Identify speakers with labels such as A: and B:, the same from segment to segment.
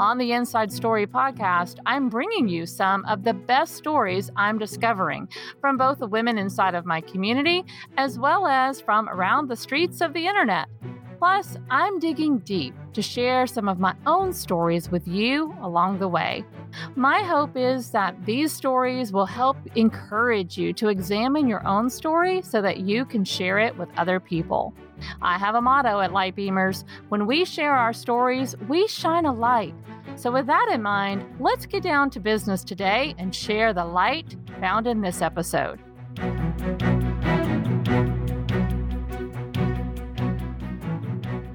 A: On the Inside Story podcast, I'm bringing you some of the best stories I'm discovering from both the women inside of my community as well as from around the streets of the internet. Plus, I'm digging deep to share some of my own stories with you along the way. My hope is that these stories will help encourage you to examine your own story so that you can share it with other people. I have a motto at Lightbeamers when we share our stories, we shine a light. So, with that in mind, let's get down to business today and share the light found in this episode.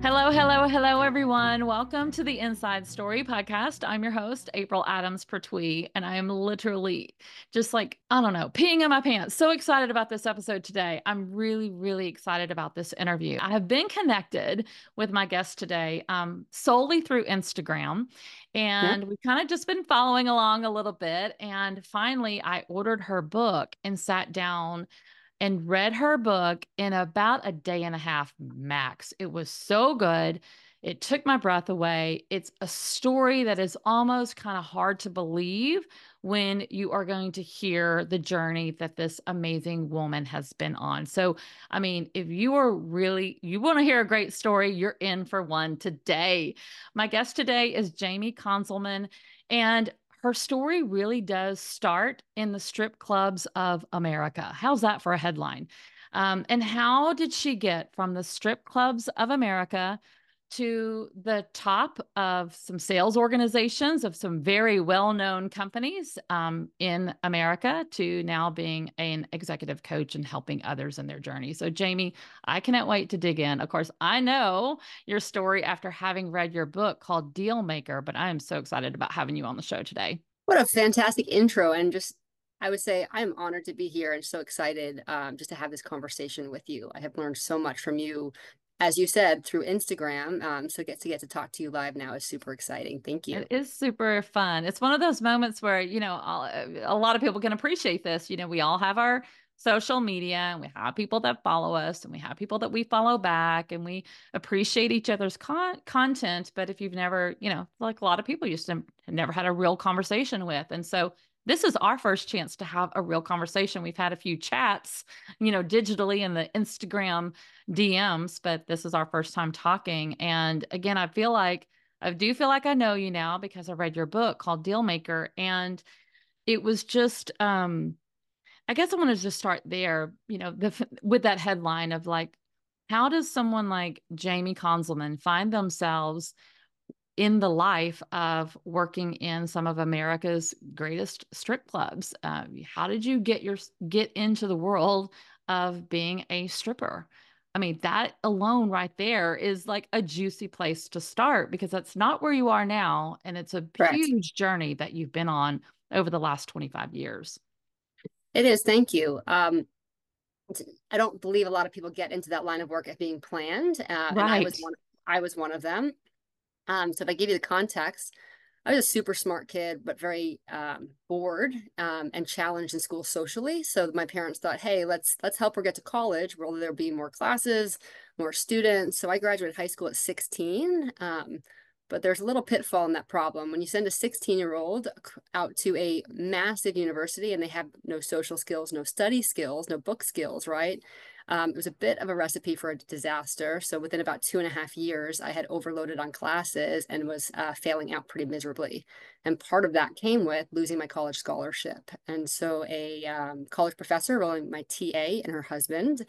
A: Hello, hello, hello, everyone. Welcome to the Inside Story podcast. I'm your host, April Adams Pertwee, and I am literally just like, I don't know, peeing in my pants. So excited about this episode today. I'm really, really excited about this interview. I have been connected with my guest today um, solely through Instagram, and yeah. we've kind of just been following along a little bit. And finally, I ordered her book and sat down and read her book in about a day and a half max. It was so good. It took my breath away. It's a story that is almost kind of hard to believe when you are going to hear the journey that this amazing woman has been on. So, I mean, if you are really you want to hear a great story, you're in for one today. My guest today is Jamie Konzelman and her story really does start in the strip clubs of America. How's that for a headline? Um, and how did she get from the strip clubs of America to the top of some sales organizations of some very well-known companies um, in America to now being an executive coach and helping others in their journey. So, Jamie, I cannot wait to dig in. Of course, I know your story after having read your book called Deal Maker, but I am so excited about having you on the show today.
B: What a fantastic intro, and just I would say I'm honored to be here and so excited um, just to have this conversation with you. I have learned so much from you as you said, through Instagram. Um, so get to get to talk to you live now is super exciting. Thank you.
A: It is super fun. It's one of those moments where you know a lot of people can appreciate this. You know, we all have our social media and we have people that follow us and we have people that we follow back and we appreciate each other's con- content but if you've never you know like a lot of people used to never had a real conversation with and so this is our first chance to have a real conversation. We've had a few chats, you know, digitally in the Instagram DMs, but this is our first time talking. And again, I feel like I do feel like I know you now because I read your book called Deal Maker. And it was just, um, I guess I want to just start there, you know, the, with that headline of like, how does someone like Jamie Konzelman find themselves in the life of working in some of America's greatest strip clubs. Uh, how did you get your get into the world of being a stripper? I mean, that alone right there is like a juicy place to start because that's not where you are now. And it's a Correct. huge journey that you've been on over the last 25 years.
B: It is. Thank you. Um, I don't believe a lot of people get into that line of work at being planned. Uh, right. I was one. I was one of them. Um, so if I give you the context, I was a super smart kid, but very um, bored um, and challenged in school socially. So my parents thought, "Hey, let's let's help her get to college, Will there'll be more classes, more students." So I graduated high school at 16. Um, but there's a little pitfall in that problem. When you send a 16 year old out to a massive university and they have no social skills, no study skills, no book skills, right? Um, it was a bit of a recipe for a disaster. So within about two and a half years, I had overloaded on classes and was uh, failing out pretty miserably. And part of that came with losing my college scholarship. And so a um, college professor, really my TA and her husband,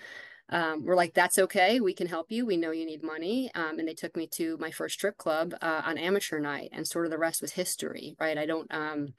B: um, were like, that's okay. We can help you. We know you need money. Um, and they took me to my first strip club uh, on amateur night. And sort of the rest was history, right? I don't, um,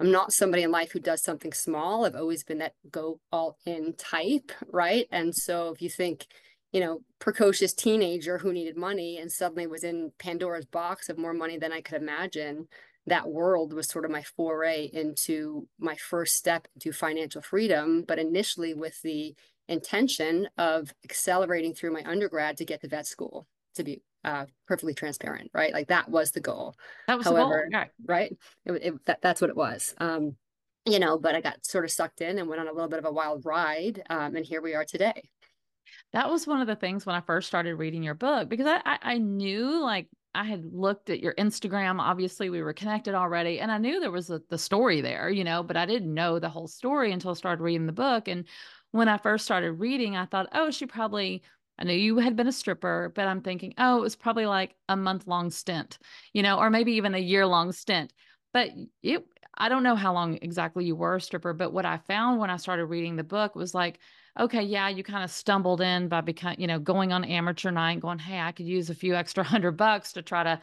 B: I'm not somebody in life who does something small. I've always been that go all in type, right? And so if you think, you know, precocious teenager who needed money and suddenly was in Pandora's box of more money than I could imagine, that world was sort of my foray into my first step into financial freedom, but initially with the intention of accelerating through my undergrad to get to vet school to be uh, perfectly transparent, right? Like that was the goal.
A: That was However,
B: the goal. Right. It, it, that, that's what it was. Um, you know, but I got sort of sucked in and went on a little bit of a wild ride. Um, and here we are today.
A: That was one of the things when I first started reading your book because I, I, I knew like I had looked at your Instagram. Obviously, we were connected already, and I knew there was a, the story there, you know, but I didn't know the whole story until I started reading the book. And when I first started reading, I thought, oh, she probably I knew you had been a stripper, but I'm thinking, oh, it was probably like a month long stint, you know, or maybe even a year long stint. But it, I don't know how long exactly you were a stripper, but what I found when I started reading the book was like, okay, yeah, you kind of stumbled in by becoming, you know, going on amateur night, going, hey, I could use a few extra hundred bucks to try to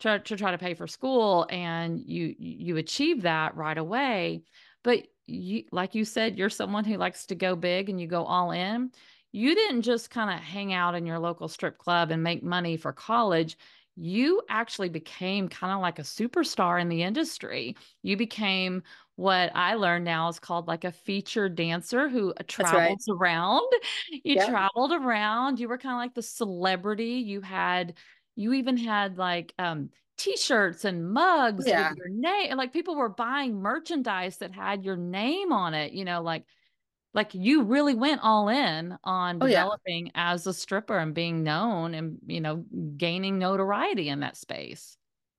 A: try to try to pay for school, and you you achieve that right away. But you, like you said, you're someone who likes to go big and you go all in you didn't just kind of hang out in your local strip club and make money for college. You actually became kind of like a superstar in the industry. You became what I learned now is called like a featured dancer who travels right. around. You yep. traveled around. You were kind of like the celebrity. You had, you even had like um, t-shirts and mugs yeah. with your name. Like people were buying merchandise that had your name on it. You know, like like you really went all in on oh, developing yeah. as a stripper and being known and you know gaining notoriety in that space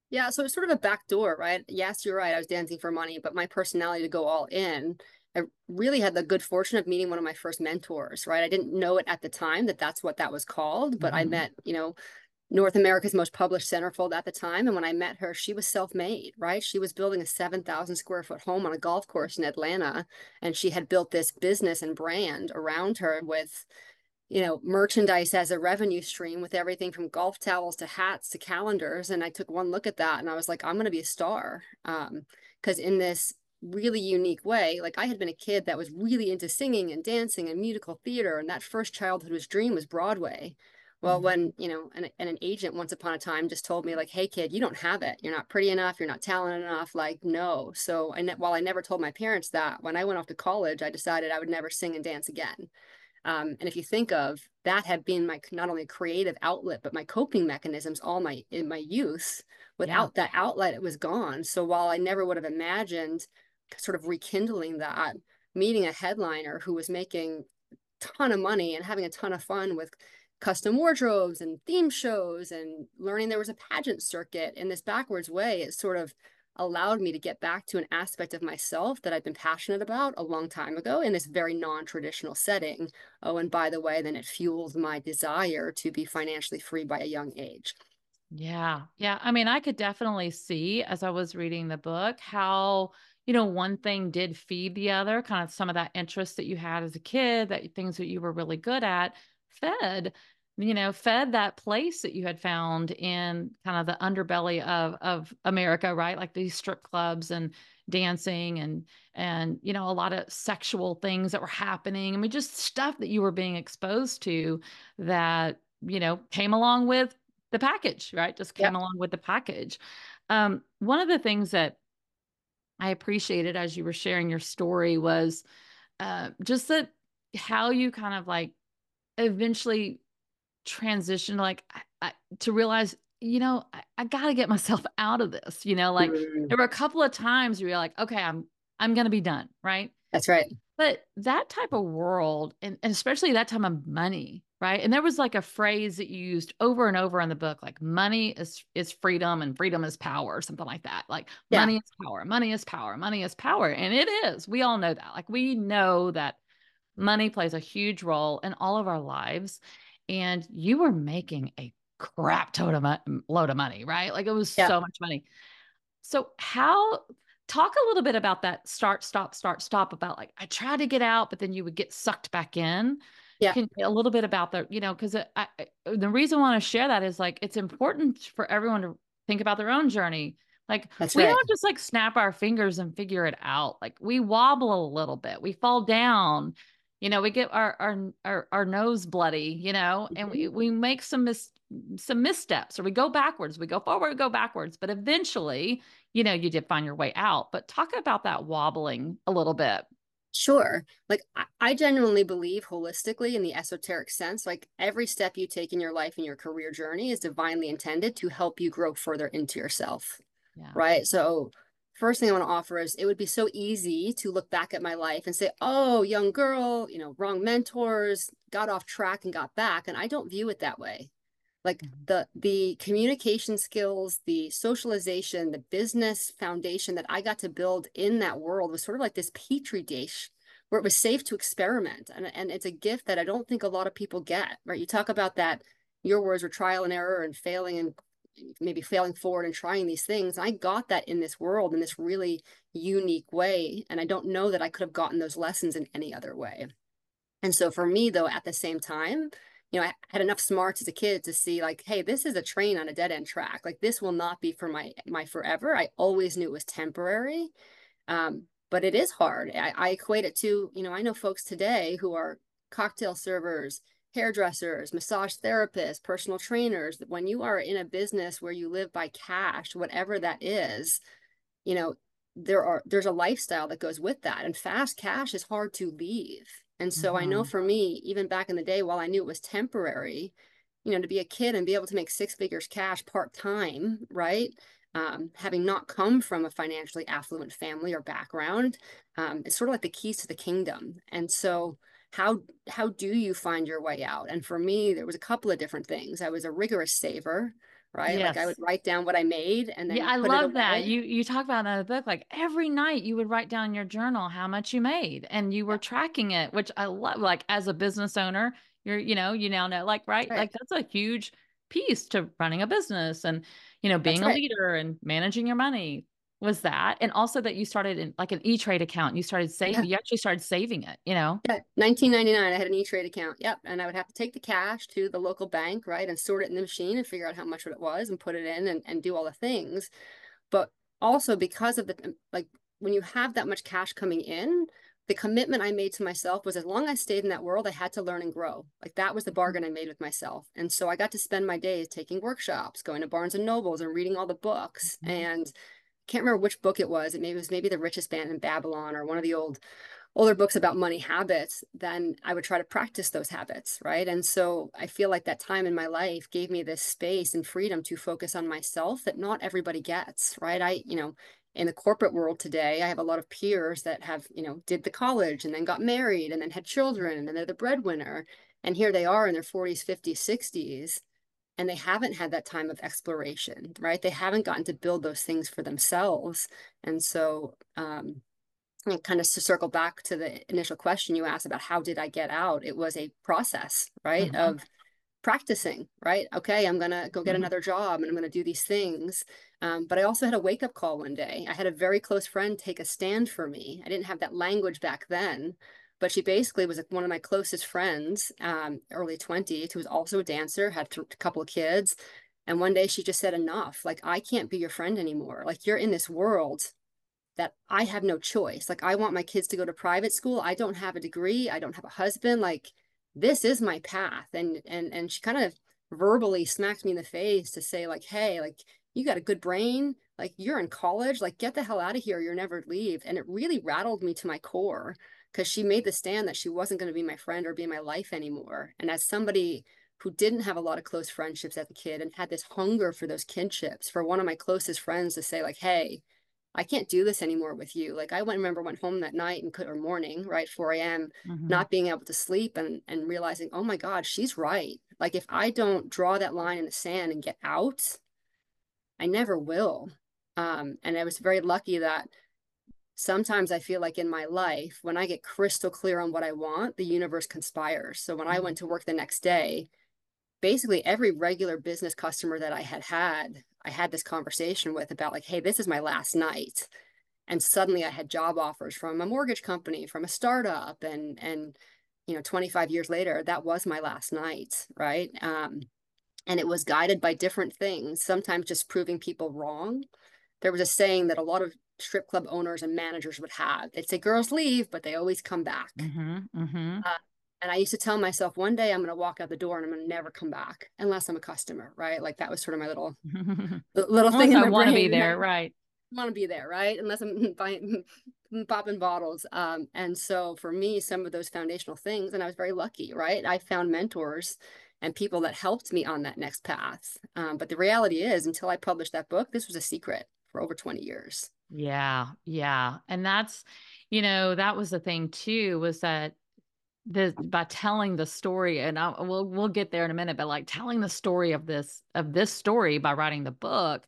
B: yeah so it's sort of a back door right yes you're right i was dancing for money but my personality to go all in i really had the good fortune of meeting one of my first mentors right i didn't know it at the time that that's what that was called but mm-hmm. i met you know North America's most published centerfold at the time. And when I met her, she was self made, right? She was building a 7,000 square foot home on a golf course in Atlanta. And she had built this business and brand around her with, you know, merchandise as a revenue stream with everything from golf towels to hats to calendars. And I took one look at that and I was like, I'm going to be a star. Because um, in this really unique way, like I had been a kid that was really into singing and dancing and musical theater. And that first childhood was dream was Broadway well, mm-hmm. when, you know, and, and an agent once upon a time just told me, like, hey, kid, you don't have it. You're not pretty enough. You're not talented enough. Like, no. So, I ne- while I never told my parents that, when I went off to college, I decided I would never sing and dance again. Um, and if you think of that had been my not only creative outlet, but my coping mechanisms all my in my youth, without yeah. that outlet, it was gone. So while I never would have imagined sort of rekindling that, meeting a headliner who was making a ton of money and having a ton of fun with custom wardrobes and theme shows and learning there was a pageant circuit in this backwards way it sort of allowed me to get back to an aspect of myself that I've been passionate about a long time ago in this very non-traditional setting. Oh, and by the way, then it fueled my desire to be financially free by a young age.
A: Yeah. Yeah. I mean, I could definitely see as I was reading the book how, you know, one thing did feed the other, kind of some of that interest that you had as a kid, that things that you were really good at fed you know fed that place that you had found in kind of the underbelly of of america right? Like these strip clubs and dancing and and you know a lot of sexual things that were happening. I mean just stuff that you were being exposed to that you know came along with the package right? Just came along with the package. Um, one of the things that i appreciated as you were sharing your story was uh, just that how you kind of like eventually transitioned like I, I, to realize you know i, I got to get myself out of this you know like mm. there were a couple of times where you're like okay i'm i'm gonna be done right
B: that's right
A: but that type of world and, and especially that time of money right and there was like a phrase that you used over and over in the book like money is is freedom and freedom is power or something like that like yeah. money is power money is power money is power and it is we all know that like we know that money plays a huge role in all of our lives. And you were making a crap ton of load of money, right? Like it was yeah. so much money. So how talk a little bit about that start, stop, start, stop about like I tried to get out, but then you would get sucked back in. Yeah. Can, a little bit about the, you know, because the reason I want to share that is like it's important for everyone to think about their own journey. Like That's we right. don't just like snap our fingers and figure it out. Like we wobble a little bit, we fall down, you know we get our our our, our nose bloody you know and we, mm-hmm. we make some mis some missteps or we go backwards we go forward we go backwards but eventually you know you did find your way out but talk about that wobbling a little bit
B: Sure. Like I, I genuinely believe holistically in the esoteric sense, like every step you take in your life and your career journey is divinely intended to help you grow further into yourself. Yeah. Right. So first thing I want to offer is it would be so easy to look back at my life and say, oh, young girl, you know, wrong mentors, got off track and got back. And I don't view it that way. Like mm-hmm. the the communication skills, the socialization, the business foundation that I got to build in that world was sort of like this petri dish where it was safe to experiment. And, and it's a gift that I don't think a lot of people get, right? You talk about that, your words were trial and error and failing and maybe failing forward and trying these things. I got that in this world in this really unique way. And I don't know that I could have gotten those lessons in any other way. And so for me, though, at the same time, you know, I had enough smarts as a kid to see like, hey, this is a train on a dead end track. Like this will not be for my my forever. I always knew it was temporary. Um, but it is hard. I, I equate it to, you know, I know folks today who are cocktail servers, hairdressers, massage therapists, personal trainers. When you are in a business where you live by cash, whatever that is, you know, there are there's a lifestyle that goes with that. And fast cash is hard to leave. And so mm-hmm. I know mm-hmm. for me, even back in the day, while I knew it was temporary, you know, to be a kid and be able to make six figures cash part time, right? Um, having not come from a financially affluent family or background, um, it's sort of like the keys to the kingdom. And so how how do you find your way out? And for me there was a couple of different things. I was a rigorous saver right? Yes. like i would write down what i made and then
A: yeah i love that. you you talk about that in the book like every night you would write down your journal how much you made and you were yeah. tracking it which i love like as a business owner you're you know you now know like right, right. like that's a huge piece to running a business and you know being a leader and managing your money was that and also that you started in like an e-trade account you started saving yeah. you actually started saving it you know
B: yeah 1999 i had an e-trade account yep and i would have to take the cash to the local bank right and sort it in the machine and figure out how much it was and put it in and, and do all the things but also because of the um, like when you have that much cash coming in the commitment i made to myself was as long as i stayed in that world i had to learn and grow like that was the mm-hmm. bargain i made with myself and so i got to spend my days taking workshops going to barnes and nobles and reading all the books mm-hmm. and can't remember which book it was. It maybe it was maybe the richest man in Babylon or one of the old older books about money habits, then I would try to practice those habits, right? And so I feel like that time in my life gave me this space and freedom to focus on myself that not everybody gets, right? I, you know, in the corporate world today, I have a lot of peers that have, you know, did the college and then got married and then had children and they're the breadwinner. And here they are in their 40s, 50s, 60s and they haven't had that time of exploration right? They haven't gotten to build those things for themselves. And so um and kind of to circle back to the initial question you asked about how did i get out it was a process right mm-hmm. of practicing right? Okay i'm gonna go get mm-hmm. another job and i'm gonna do these things. Um, but i also had a wake-up call one day. I had a very close friend take a stand for me. I didn't have that language back then but she basically was one of my closest friends, um, early 20s, who was also a dancer, had a couple of kids. And one day she just said, Enough. Like, I can't be your friend anymore. Like, you're in this world that I have no choice. Like, I want my kids to go to private school. I don't have a degree. I don't have a husband. Like, this is my path. And, and, and she kind of verbally smacked me in the face to say, like, hey, like, you got a good brain. Like, you're in college. Like, get the hell out of here. You're never leave. And it really rattled me to my core because she made the stand that she wasn't going to be my friend or be my life anymore. And as somebody who didn't have a lot of close friendships as a kid and had this hunger for those kinships, for one of my closest friends to say, like, hey, I can't do this anymore with you. Like I went, remember went home that night and could or morning, right, 4 a.m., mm-hmm. not being able to sleep and and realizing, oh my God, she's right. Like if I don't draw that line in the sand and get out, I never will. Um, and I was very lucky that sometimes I feel like in my life, when I get crystal clear on what I want, the universe conspires. So when I went mm-hmm. to work the next day, basically every regular business customer that I had had, I had this conversation with about like, hey, this is my last night. And suddenly I had job offers from a mortgage company, from a startup, and and you know, 25 years later, that was my last night, right? Um, and it was guided by different things, sometimes just proving people wrong. There was a saying that a lot of strip club owners and managers would have. They'd say girls leave, but they always come back. Mm-hmm, mm-hmm. Uh, and I used to tell myself one day I'm going to walk out the door and I'm going to never come back unless I'm a customer, right? Like that was sort of my little little thing.
A: I want to be there, right?
B: want to be there, right? Unless I'm buying, popping bottles. Um, and so for me, some of those foundational things, and I was very lucky, right? I found mentors and people that helped me on that next path. Um, but the reality is, until I published that book, this was a secret for over 20 years.
A: Yeah, yeah. And that's, you know, that was the thing too, was that the by telling the story, and I, we'll we'll get there in a minute, but like telling the story of this of this story by writing the book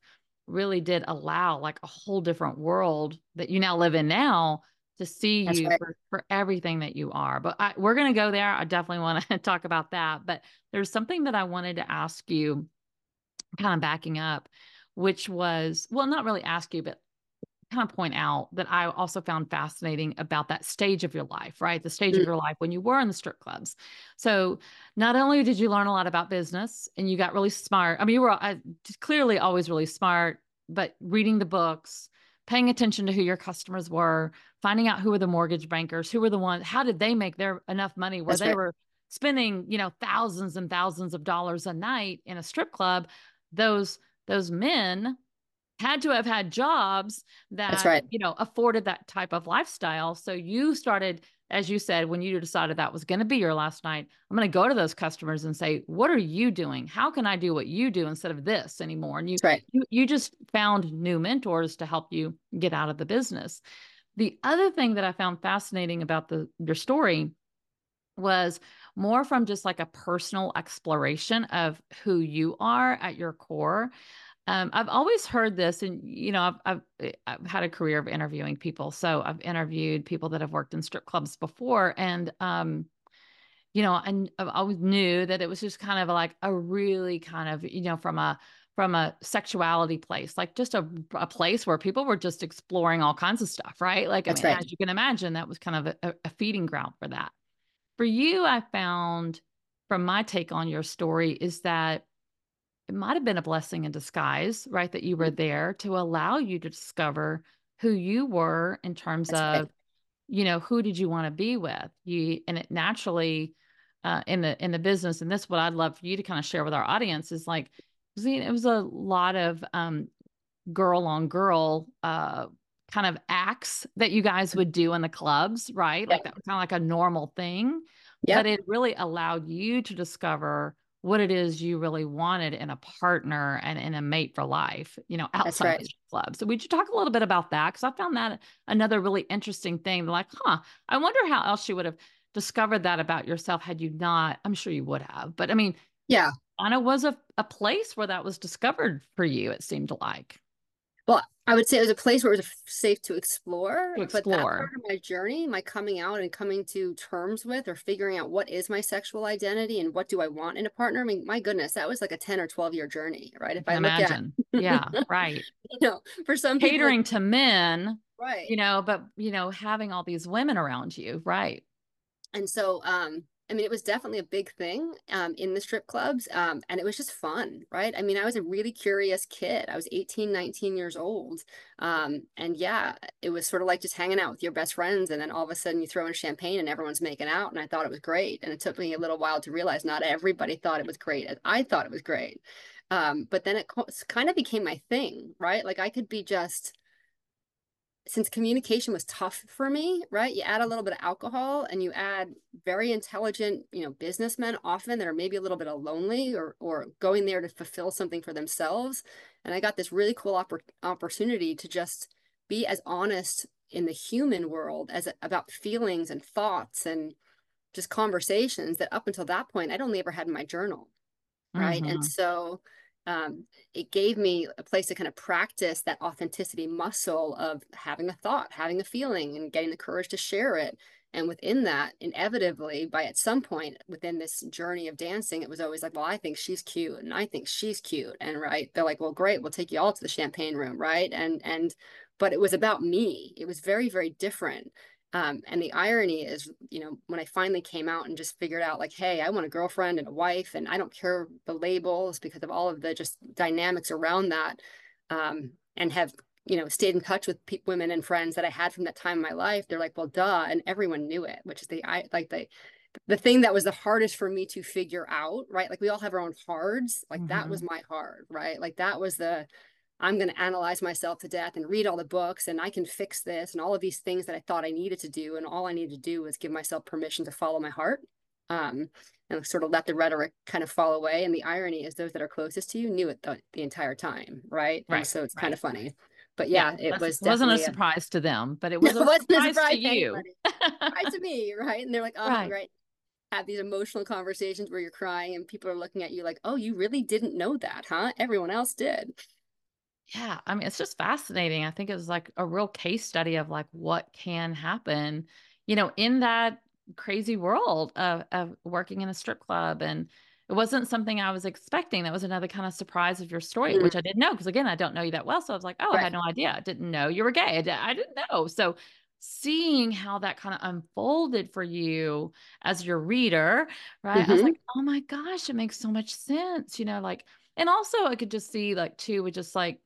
A: really did allow like a whole different world that you now live in now to see That's you right. for, for everything that you are. But I, we're going to go there. I definitely want to talk about that. But there's something that I wanted to ask you, kind of backing up, which was, well, not really ask you, but kind of point out that I also found fascinating about that stage of your life, right? The stage mm-hmm. of your life when you were in the strip clubs. So, not only did you learn a lot about business and you got really smart, I mean, you were uh, clearly always really smart, but reading the books, paying attention to who your customers were, finding out who were the mortgage bankers, who were the ones, how did they make their enough money where That's they right. were spending, you know, thousands and thousands of dollars a night in a strip club. Those those men had to have had jobs that right. you know afforded that type of lifestyle so you started as you said when you decided that was going to be your last night i'm going to go to those customers and say what are you doing how can i do what you do instead of this anymore and you
B: right.
A: you, you just found new mentors to help you get out of the business the other thing that i found fascinating about the your story was more from just like a personal exploration of who you are at your core um, I've always heard this, and you know, I've, I've, eh, I've had a career of interviewing people, so I've interviewed people that have worked in strip clubs before, and um, you know, and I always knew that it was just kind of like a really kind of you know from a from a sexuality place, like just a, a place where people were just exploring all kinds of stuff, right? Like, I mean, right. as you can imagine, that was kind of a, a feeding ground for that. For you, I found from my take on your story is that it might have been a blessing in disguise, right? That you were mm. there to allow you to discover who you were in terms That's of, right. you know, who did you want to be with? You and it naturally uh, in the in the business, and this is what I'd love for you to kind of share with our audience is like, it was a lot of um, girl on girl uh, kind of acts that you guys would do in the clubs, right? Yeah. Like that was kind of like a normal thing. Yeah. But it really allowed you to discover what it is you really wanted in a partner and in a mate for life, you know, outside right. the club. So would you talk a little bit about that? Because I found that another really interesting thing. Like, huh, I wonder how else you would have discovered that about yourself had you not. I'm sure you would have. But I mean,
B: yeah.
A: Anna was a, a place where that was discovered for you, it seemed like.
B: Well, I would say it was a place where it was safe to explore.
A: To explore. But that part
B: of my journey, my coming out and coming to terms with or figuring out what is my sexual identity and what do I want in a partner. I mean, my goodness, that was like a 10 or 12 year journey, right?
A: If I, imagine. At, yeah, right.
B: You know, for some
A: catering
B: people,
A: to men.
B: Right.
A: You know, but you know, having all these women around you, right.
B: And so um I mean, it was definitely a big thing um, in the strip clubs. Um, and it was just fun, right? I mean, I was a really curious kid. I was 18, 19 years old. Um, and yeah, it was sort of like just hanging out with your best friends. And then all of a sudden you throw in champagne and everyone's making out. And I thought it was great. And it took me a little while to realize not everybody thought it was great. I thought it was great. Um, but then it kind of became my thing, right? Like I could be just since communication was tough for me, right? You add a little bit of alcohol and you add very intelligent, you know, businessmen often that are maybe a little bit of lonely or or going there to fulfill something for themselves. And I got this really cool oppor- opportunity to just be as honest in the human world as about feelings and thoughts and just conversations that up until that point I'd only ever had in my journal. Right. Mm-hmm. And so um, it gave me a place to kind of practice that authenticity muscle of having a thought, having a feeling, and getting the courage to share it. And within that, inevitably, by at some point within this journey of dancing, it was always like, well, I think she's cute, and I think she's cute, and right, they're like, well, great, we'll take you all to the champagne room, right? And and, but it was about me. It was very very different. Um, and the irony is, you know, when I finally came out and just figured out, like, hey, I want a girlfriend and a wife, and I don't care the labels because of all of the just dynamics around that, um, and have you know stayed in touch with pe- women and friends that I had from that time in my life. They're like, well, duh, and everyone knew it, which is the I like the the thing that was the hardest for me to figure out, right? Like we all have our own hards. Like mm-hmm. that was mm-hmm. my hard, right? Like that was the I'm going to analyze myself to death and read all the books and I can fix this and all of these things that I thought I needed to do. And all I needed to do was give myself permission to follow my heart um, and sort of let the rhetoric kind of fall away. And the irony is those that are closest to you knew it the, the entire time. Right. right. And so it's right. kind of funny. But yeah, yeah it was
A: wasn't a surprise a, to them, but it was a, surprise, a surprise, to you.
B: surprise to me, right? And they're like, oh, right. right have these emotional conversations where you're crying and people are looking at you like, oh, you really didn't know that, huh? Everyone else did.
A: Yeah. I mean, it's just fascinating. I think it was like a real case study of like what can happen, you know, in that crazy world of, of working in a strip club. And it wasn't something I was expecting. That was another kind of surprise of your story, mm-hmm. which I didn't know. Cause again, I don't know you that well. So I was like, oh, right. I had no idea. I didn't know you were gay. I, I didn't know. So seeing how that kind of unfolded for you as your reader, right? Mm-hmm. I was mm-hmm. like, oh my gosh, it makes so much sense, you know, like, and also I could just see like too, with just like,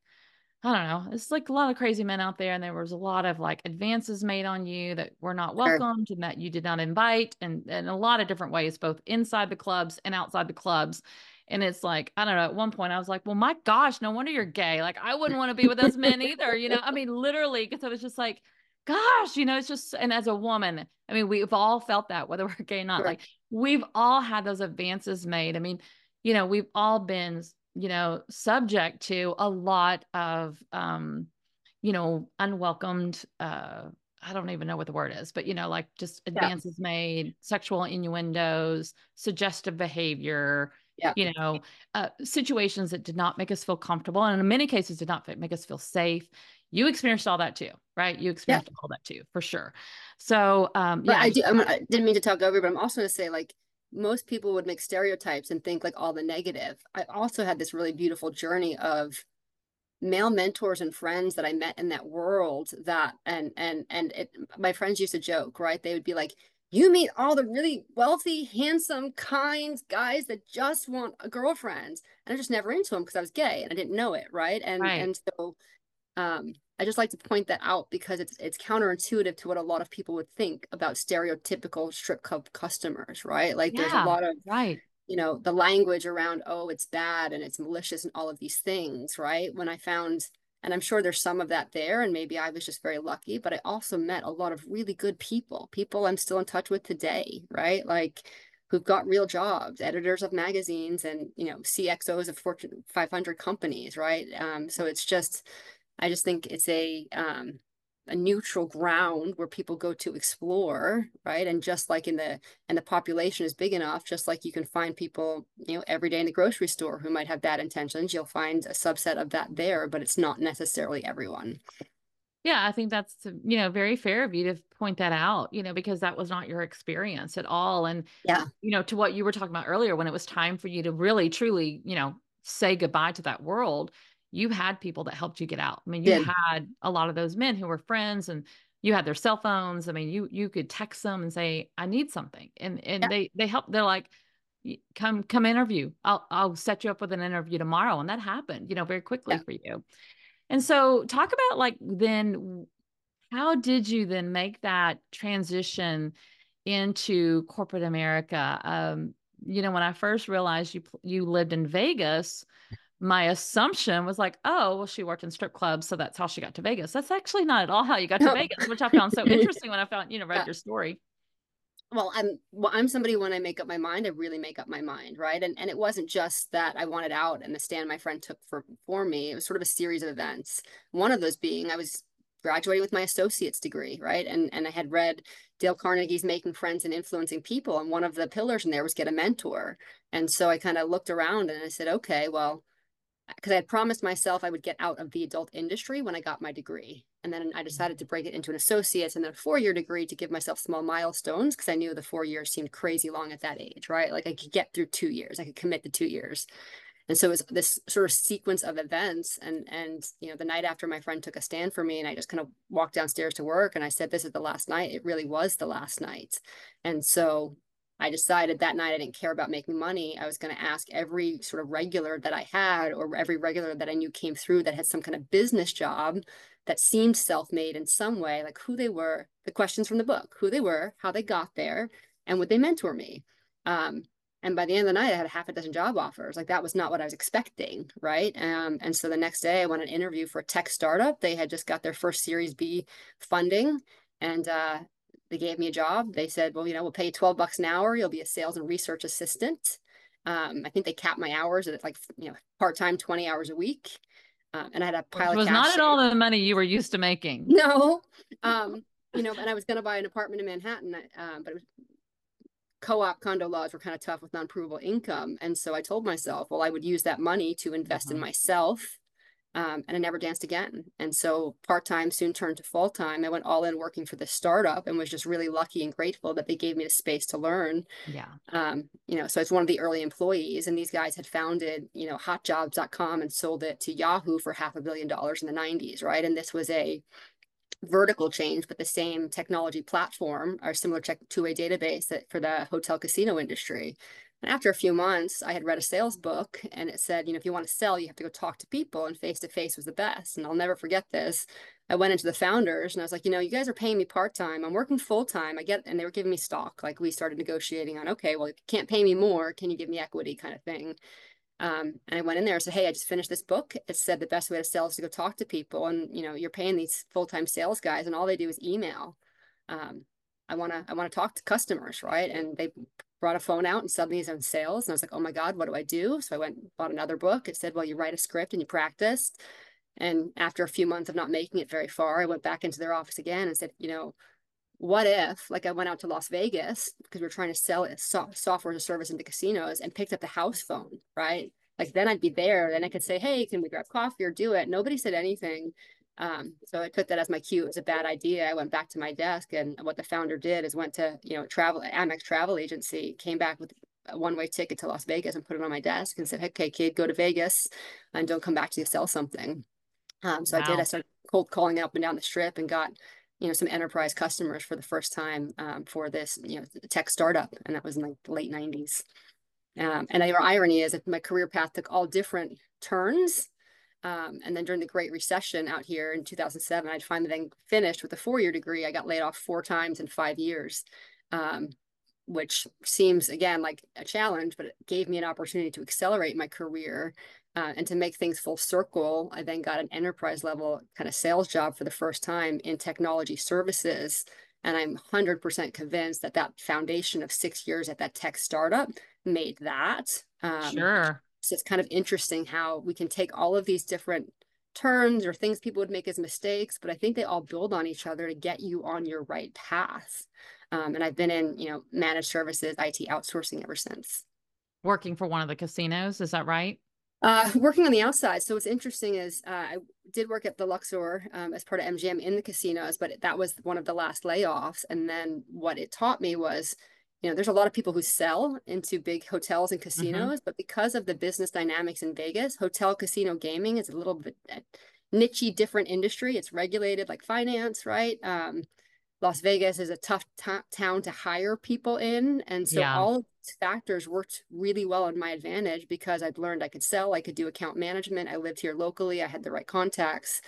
A: I don't know, it's like a lot of crazy men out there, and there was a lot of like advances made on you that were not welcomed sure. and that you did not invite, and in a lot of different ways, both inside the clubs and outside the clubs. And it's like, I don't know, at one point I was like, well, my gosh, no wonder you're gay. Like, I wouldn't want to be with those men either, you know? I mean, literally, because I was just like, gosh, you know, it's just, and as a woman, I mean, we've all felt that, whether we're gay or not. Sure. Like, we've all had those advances made. I mean, you know, we've all been, you know, subject to a lot of, um, you know, unwelcomed, uh, I don't even know what the word is, but you know, like just advances yeah. made, sexual innuendos, suggestive behavior, yeah. you know, uh, situations that did not make us feel comfortable, and in many cases did not make us feel safe you experienced all that too, right? You experienced yeah. all that too, for sure. So, um,
B: yeah, I, do, I didn't mean to talk over, but I'm also going to say like most people would make stereotypes and think like all the negative. I also had this really beautiful journey of male mentors and friends that I met in that world that and and and it, my friends used to joke, right? They would be like, you meet all the really wealthy, handsome, kind guys that just want a girlfriend. And I just never into them because I was gay and I didn't know it, right? And right. and so um I just like to point that out because it's it's counterintuitive to what a lot of people would think about stereotypical strip club customers, right? Like yeah, there's a lot of
A: right,
B: you know, the language around oh it's bad and it's malicious and all of these things, right? When I found and I'm sure there's some of that there and maybe I was just very lucky, but I also met a lot of really good people, people I'm still in touch with today, right? Like who've got real jobs, editors of magazines and, you know, CXOs of Fortune 500 companies, right? Um, so it's just I just think it's a um, a neutral ground where people go to explore, right? And just like in the and the population is big enough, just like you can find people, you know, every day in the grocery store who might have bad intentions, you'll find a subset of that there, but it's not necessarily everyone.
A: Yeah, I think that's you know very fair of you to point that out, you know, because that was not your experience at all. And
B: yeah,
A: you know, to what you were talking about earlier, when it was time for you to really truly, you know, say goodbye to that world, you had people that helped you get out. I mean, you Did. had a lot of those men who were friends and you had their cell phones. I mean, you you could text them and say, I need something. And and yeah. they they help, they're like, come come interview. I'll I'll set you up with an interview tomorrow. And that happened, you know, very quickly yeah. for you. And so talk about like then how did you then make that transition into corporate America? Um, you know, when I first realized you you lived in Vegas, my assumption was like, oh, well, she worked in strip clubs, so that's how she got to Vegas. That's actually not at all how you got to Vegas, which I found so interesting when I found, you know, read yeah. your story.
B: Well, I'm well, I'm somebody when I make up my mind, I really make up my mind, right? And and it wasn't just that I wanted out and the stand my friend took for for me. It was sort of a series of events. One of those being I was graduating with my associate's degree, right? And and I had read Dale Carnegie's Making Friends and Influencing People, and one of the pillars in there was get a mentor. And so I kind of looked around and I said, okay, well, because I had promised myself I would get out of the adult industry when I got my degree. And then I mm-hmm. decided to break it into an associate's and then a four year degree to give myself small milestones because I knew the four years seemed crazy long at that age, right? Like I could get through two years, I could commit to two years. And so it was this sort of sequence of events. And, and, you know, the night after my friend took a stand for me and I just kind of walked downstairs to work and I said, this is the last night. It really was the last night. And so I decided that night I didn't care about making money. I was going to ask every sort of regular that I had, or every regular that I knew came through that had some kind of business job that seemed self made in some way, like who they were, the questions from the book, who they were, how they got there, and would they mentor me. Um, And by the end of the night, I had a half a dozen job offers. Like that was not what I was expecting, right? Um, and so the next day, I went an interview for a tech startup. They had just got their first Series B funding, and uh, they gave me a job. They said, "Well, you know, we'll pay you twelve bucks an hour. You'll be a sales and research assistant." Um, I think they capped my hours at like you know part time, twenty hours a week. Um, and I had a pile Which
A: was not at all the money you were used to making.
B: No, um, you know, and I was going to buy an apartment in Manhattan, um, but it was co-op condo laws were kind of tough with non-provable income and so i told myself well i would use that money to invest in mm-hmm. myself um, and i never danced again. And so part-time soon turned to full-time. I went all in working for the startup and was just really lucky and grateful that they gave me the space to learn.
A: Yeah.
B: Um, you know so it's one of the early employees and these guys had founded you know hotjobs.com and sold it to yahoo for half a billion dollars in the 90s right? And this was a vertical change, but the same technology platform, or similar check two-way database that for the hotel casino industry. And after a few months, I had read a sales book and it said, you know, if you want to sell, you have to go talk to people and face to face was the best. And I'll never forget this. I went into the founders and I was like, you know, you guys are paying me part time. I'm working full time. I get, and they were giving me stock. Like we started negotiating on, okay, well, you can't pay me more. Can you give me equity kind of thing? Um, and I went in there and said, Hey, I just finished this book. It said the best way to sell is to go talk to people. And, you know, you're paying these full-time sales guys and all they do is email. Um, I want to, I want to talk to customers. Right. And they brought a phone out and suddenly he's on sales. And I was like, Oh my God, what do I do? So I went bought another book. It said, well, you write a script and you practice. And after a few months of not making it very far, I went back into their office again and said, you know, what if like i went out to las vegas because we are trying to sell so- software as a service into casinos and picked up the house phone right like then i'd be there then i could say hey can we grab coffee or do it nobody said anything um, so i took that as my cue. It was a bad idea. I went back to my desk and what the founder did is went to you know travel amex travel agency came back with a one-way ticket to las vegas and put it on my desk and said hey, okay kid go to vegas and don't come back to you sell something. Um, so wow. i did. I started cold calling up and down the strip and got you know some enterprise customers for the first time um, for this you know tech startup and that was in like the late 90s um, and the irony is that my career path took all different turns um, and then during the great recession out here in 2007 i'd finally then finished with a four-year degree i got laid off four times in five years um, which seems again like a challenge but it gave me an opportunity to accelerate my career uh, and to make things full circle, I then got an enterprise level kind of sales job for the first time in technology services. And I'm 100% convinced that that foundation of six years at that tech startup made that.
A: Um, sure.
B: So it's kind of interesting how we can take all of these different turns or things people would make as mistakes, but I think they all build on each other to get you on your right path. Um, and I've been in, you know, managed services, IT outsourcing ever since.
A: Working for one of the casinos, is that right?
B: Uh, working on the outside. So what's interesting is uh, I did work at the Luxor um, as part of MGM in the casinos, but that was one of the last layoffs. And then what it taught me was, you know, there's a lot of people who sell into big hotels and mm-hmm. casinos, mm-hmm. but because of the business dynamics in Vegas, hotel casino gaming is a little bit uh, nichey, different industry. It's regulated like finance, right? Um, Las Vegas is a tough t- town to hire people in. And so yeah. all factors worked really well in my advantage because I'd learned I could sell, I could do account management. I lived here locally, I had the right contacts.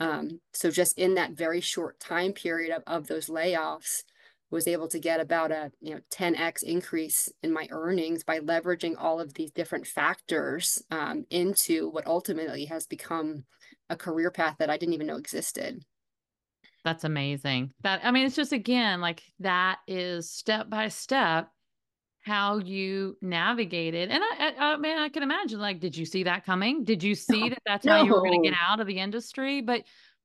B: Um, so just in that very short time period of, of those layoffs, was able to get about a you know 10x increase in my earnings by leveraging all of these different factors um, into what ultimately has become a career path that I didn't even know existed.
A: That's amazing. That I mean, it's just again like that is step by step how you navigated. And I, I, I mean, I can imagine like, did you see that coming? Did you see no, that that's no. how you were going to get out of the industry? But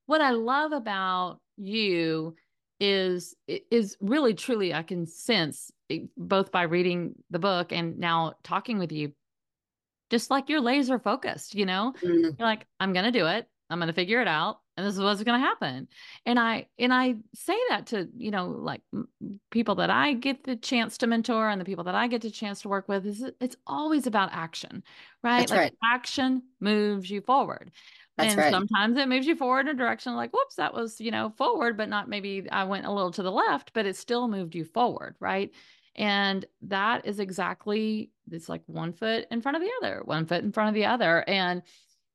A: what I love about you is is really truly I can sense eh, both by reading the book and now talking with you just like you're laser focused, you know? Mm. You're like, I'm going to do it. I'm going to figure it out and this is what's going to happen and i and i say that to you know like people that i get the chance to mentor and the people that i get the chance to work with is it's always about action right
B: That's
A: like
B: right.
A: action moves you forward
B: That's
A: and
B: right.
A: sometimes it moves you forward in a direction like whoops that was you know forward but not maybe i went a little to the left but it still moved you forward right and that is exactly it's like one foot in front of the other one foot in front of the other and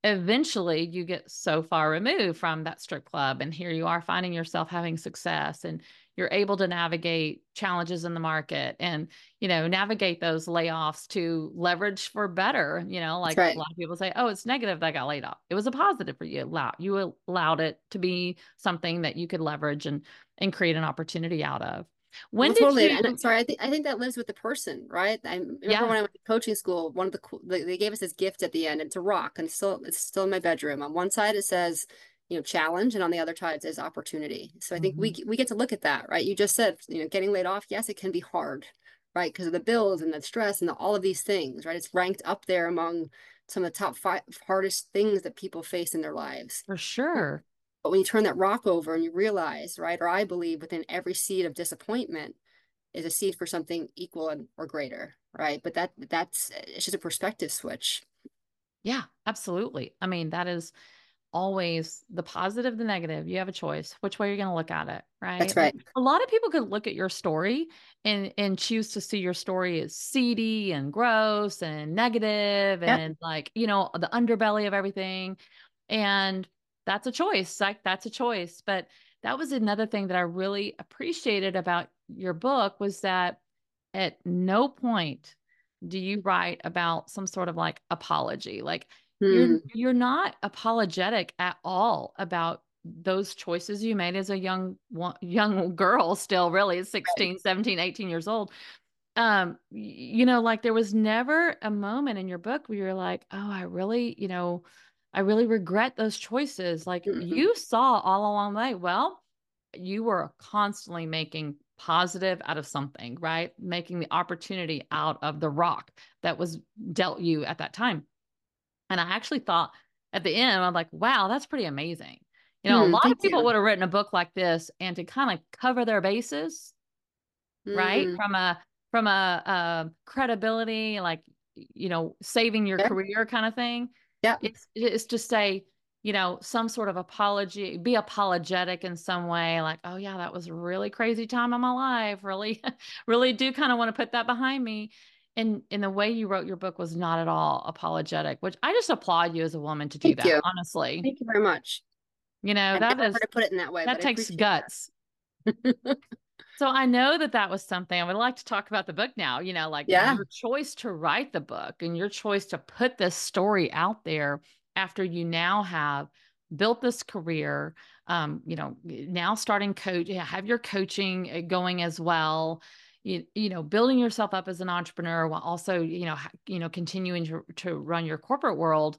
A: eventually you get so far removed from that strip club and here you are finding yourself having success and you're able to navigate challenges in the market and you know navigate those layoffs to leverage for better you know like right. a lot of people say oh it's negative that I got laid off it was a positive for you you allowed it to be something that you could leverage and and create an opportunity out of
B: when well, did totally. you? And I'm sorry, I think I think that lives with the person, right? I remember yeah. when I went to coaching school. One of the they gave us this gift at the end. It's a rock, and it's still it's still in my bedroom. On one side it says, you know, challenge, and on the other side is opportunity. So I think mm-hmm. we we get to look at that, right? You just said, you know, getting laid off. Yes, it can be hard, right? Because of the bills and the stress and the, all of these things, right? It's ranked up there among some of the top five hardest things that people face in their lives.
A: For sure.
B: But when you turn that rock over and you realize, right, or I believe within every seed of disappointment is a seed for something equal and, or greater, right? But that that's it's just a perspective switch.
A: Yeah, absolutely. I mean, that is always the positive, the negative. You have a choice which way you're going to look at it, right?
B: That's right.
A: a lot of people could look at your story and and choose to see your story as seedy and gross and negative and like, you know, the underbelly of everything. And that's a choice. Like that's a choice. But that was another thing that I really appreciated about your book was that at no point do you write about some sort of like apology. Like hmm. you're you're not apologetic at all about those choices you made as a young young girl still really 16 right. 17 18 years old um you know like there was never a moment in your book where you're like oh i really you know I really regret those choices. Like mm-hmm. you saw all along the way. Well, you were constantly making positive out of something, right? Making the opportunity out of the rock that was dealt you at that time. And I actually thought at the end, I'm like, wow, that's pretty amazing. You know, mm, a lot of people you. would have written a book like this and to kind of cover their bases, mm. right? From a from a, a credibility, like you know, saving your yeah. career kind of thing.
B: Yeah.
A: It's it's to say, you know, some sort of apology, be apologetic in some way, like, oh yeah, that was a really crazy time in my life. Really, really do kind of want to put that behind me. And in the way you wrote your book was not at all apologetic, which I just applaud you as a woman to do Thank that, you. honestly.
B: Thank you very much.
A: You know, I that is
B: to put it in that way.
A: That takes guts. So I know that that was something I would like to talk about the book now, you know, like
B: yeah.
A: your choice to write the book and your choice to put this story out there after you now have built this career, um, you know, now starting coach, have your coaching uh, going as well. You, you know building yourself up as an entrepreneur while also you know you know continuing to, to run your corporate world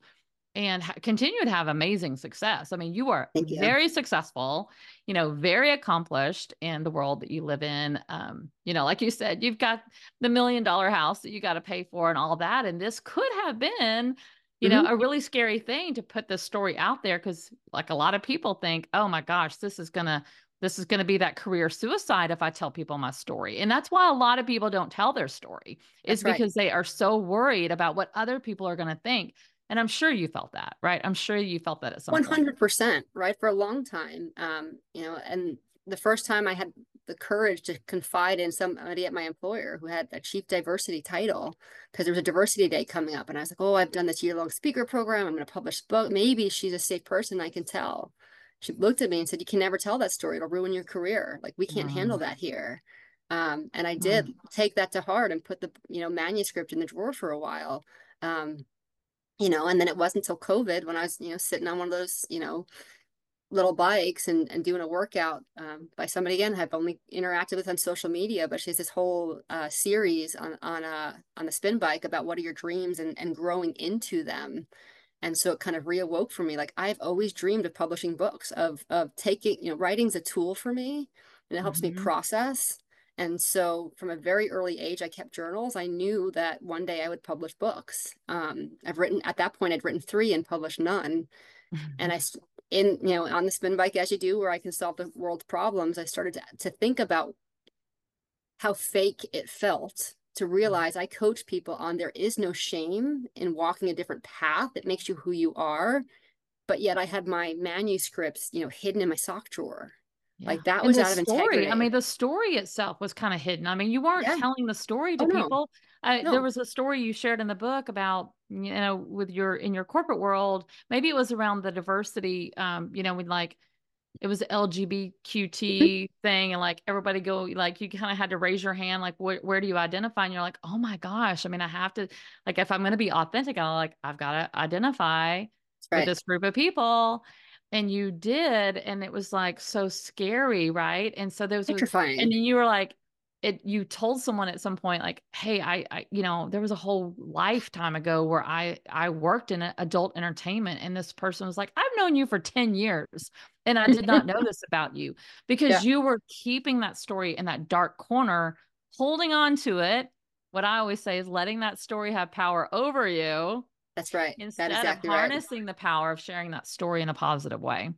A: and ha- continue to have amazing success. I mean, you are you. very successful, you know, very accomplished in the world that you live in. Um, you know, like you said, you've got the million dollar house that you got to pay for and all that. And this could have been, you mm-hmm. know, a really scary thing to put this story out there because, like, a lot of people think, oh my gosh, this is going to this is going to be that career suicide if I tell people my story. And that's why a lot of people don't tell their story. Is because they are so worried about what other people are going to think. And I'm sure you felt that, right? I'm sure you felt that at some
B: 100%,
A: point.
B: right? For a long time. Um, you know, and the first time I had the courage to confide in somebody at my employer who had a chief diversity title because there was a diversity day coming up. And I was like, oh, I've done this year long speaker program. I'm going to publish book. Maybe she's a safe person. I can tell. She looked at me and said, you can never tell that story. It'll ruin your career. Like we can't mm. handle that here. Um, and I did mm. take that to heart and put the, you know, manuscript in the drawer for a while. Um, you know, and then it wasn't until COVID when I was, you know, sitting on one of those, you know, little bikes and, and doing a workout um, by somebody again I've only interacted with on social media, but she has this whole uh, series on on a uh, on the spin bike about what are your dreams and and growing into them. And so it kind of reawoke for me. Like I've always dreamed of publishing books, of of taking, you know, writing's a tool for me and it helps mm-hmm. me process and so from a very early age, I kept journals. I knew that one day I would publish books. Um, I've written at that point, I'd written three and published none. And I, in, you know, on the spin bike, as you do, where I can solve the world's problems, I started to, to think about how fake it felt to realize I coach people on there is no shame in walking a different path. It makes you who you are. But yet I had my manuscripts, you know, hidden in my sock drawer yeah. Like that was out of
A: story.
B: integrity.
A: I mean, the story itself was kind of hidden. I mean, you weren't yeah. telling the story to oh, people. No. Uh, no. There was a story you shared in the book about, you know, with your in your corporate world. Maybe it was around the diversity. Um, you know, with like it was LGBTQT mm-hmm. thing, and like everybody go like you kind of had to raise your hand, like where where do you identify? And you're like, oh my gosh, I mean, I have to like if I'm going to be authentic, I'm like I've got to identify right. with this group of people. And you did, and it was like so scary, right? And so there was
B: petrifying.
A: And then you were like, it you told someone at some point like hey I, I you know there was a whole lifetime ago where i i worked in adult entertainment and this person was like i've known you for 10 years and i did not know this about you because yeah. you were keeping that story in that dark corner holding on to it. What i always say is letting that story have power over you
B: that's right.
A: Instead
B: exactly
A: of harnessing right. the power of sharing that story in a positive way.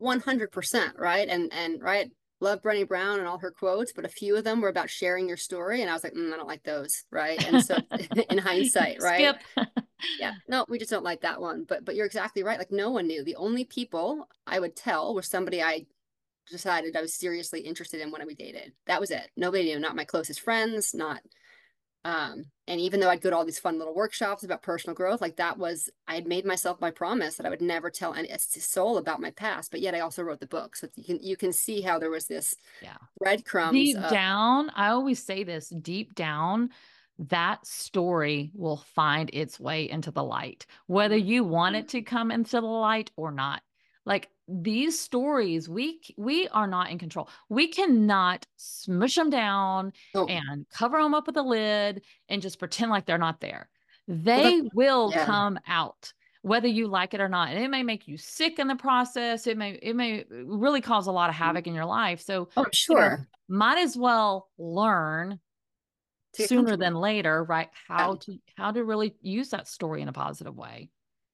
B: 100% right? And and right love Brené Brown and all her quotes, but a few of them were about sharing your story. And I was like, mm, I don't like those. Right. And so in hindsight, right. yeah. No, we just don't like that one. But but you're exactly right. Like no one knew. The only people I would tell was somebody I decided I was seriously interested in when we dated. That was it. Nobody knew, not my closest friends, not um, and even though I'd go to all these fun little workshops about personal growth, like that was, I had made myself my promise that I would never tell any soul about my past. But yet I also wrote the book, so you can you can see how there was this
A: yeah
B: breadcrumbs.
A: Deep of, down, I always say this: deep down, that story will find its way into the light, whether you want it to come into the light or not. Like these stories we we are not in control we cannot smush them down oh. and cover them up with a lid and just pretend like they're not there they will yeah. come out whether you like it or not and it may make you sick in the process it may it may really cause a lot of mm. havoc in your life so
B: oh sure you know,
A: might as well learn sooner than later right how yeah. to how to really use that story in a positive way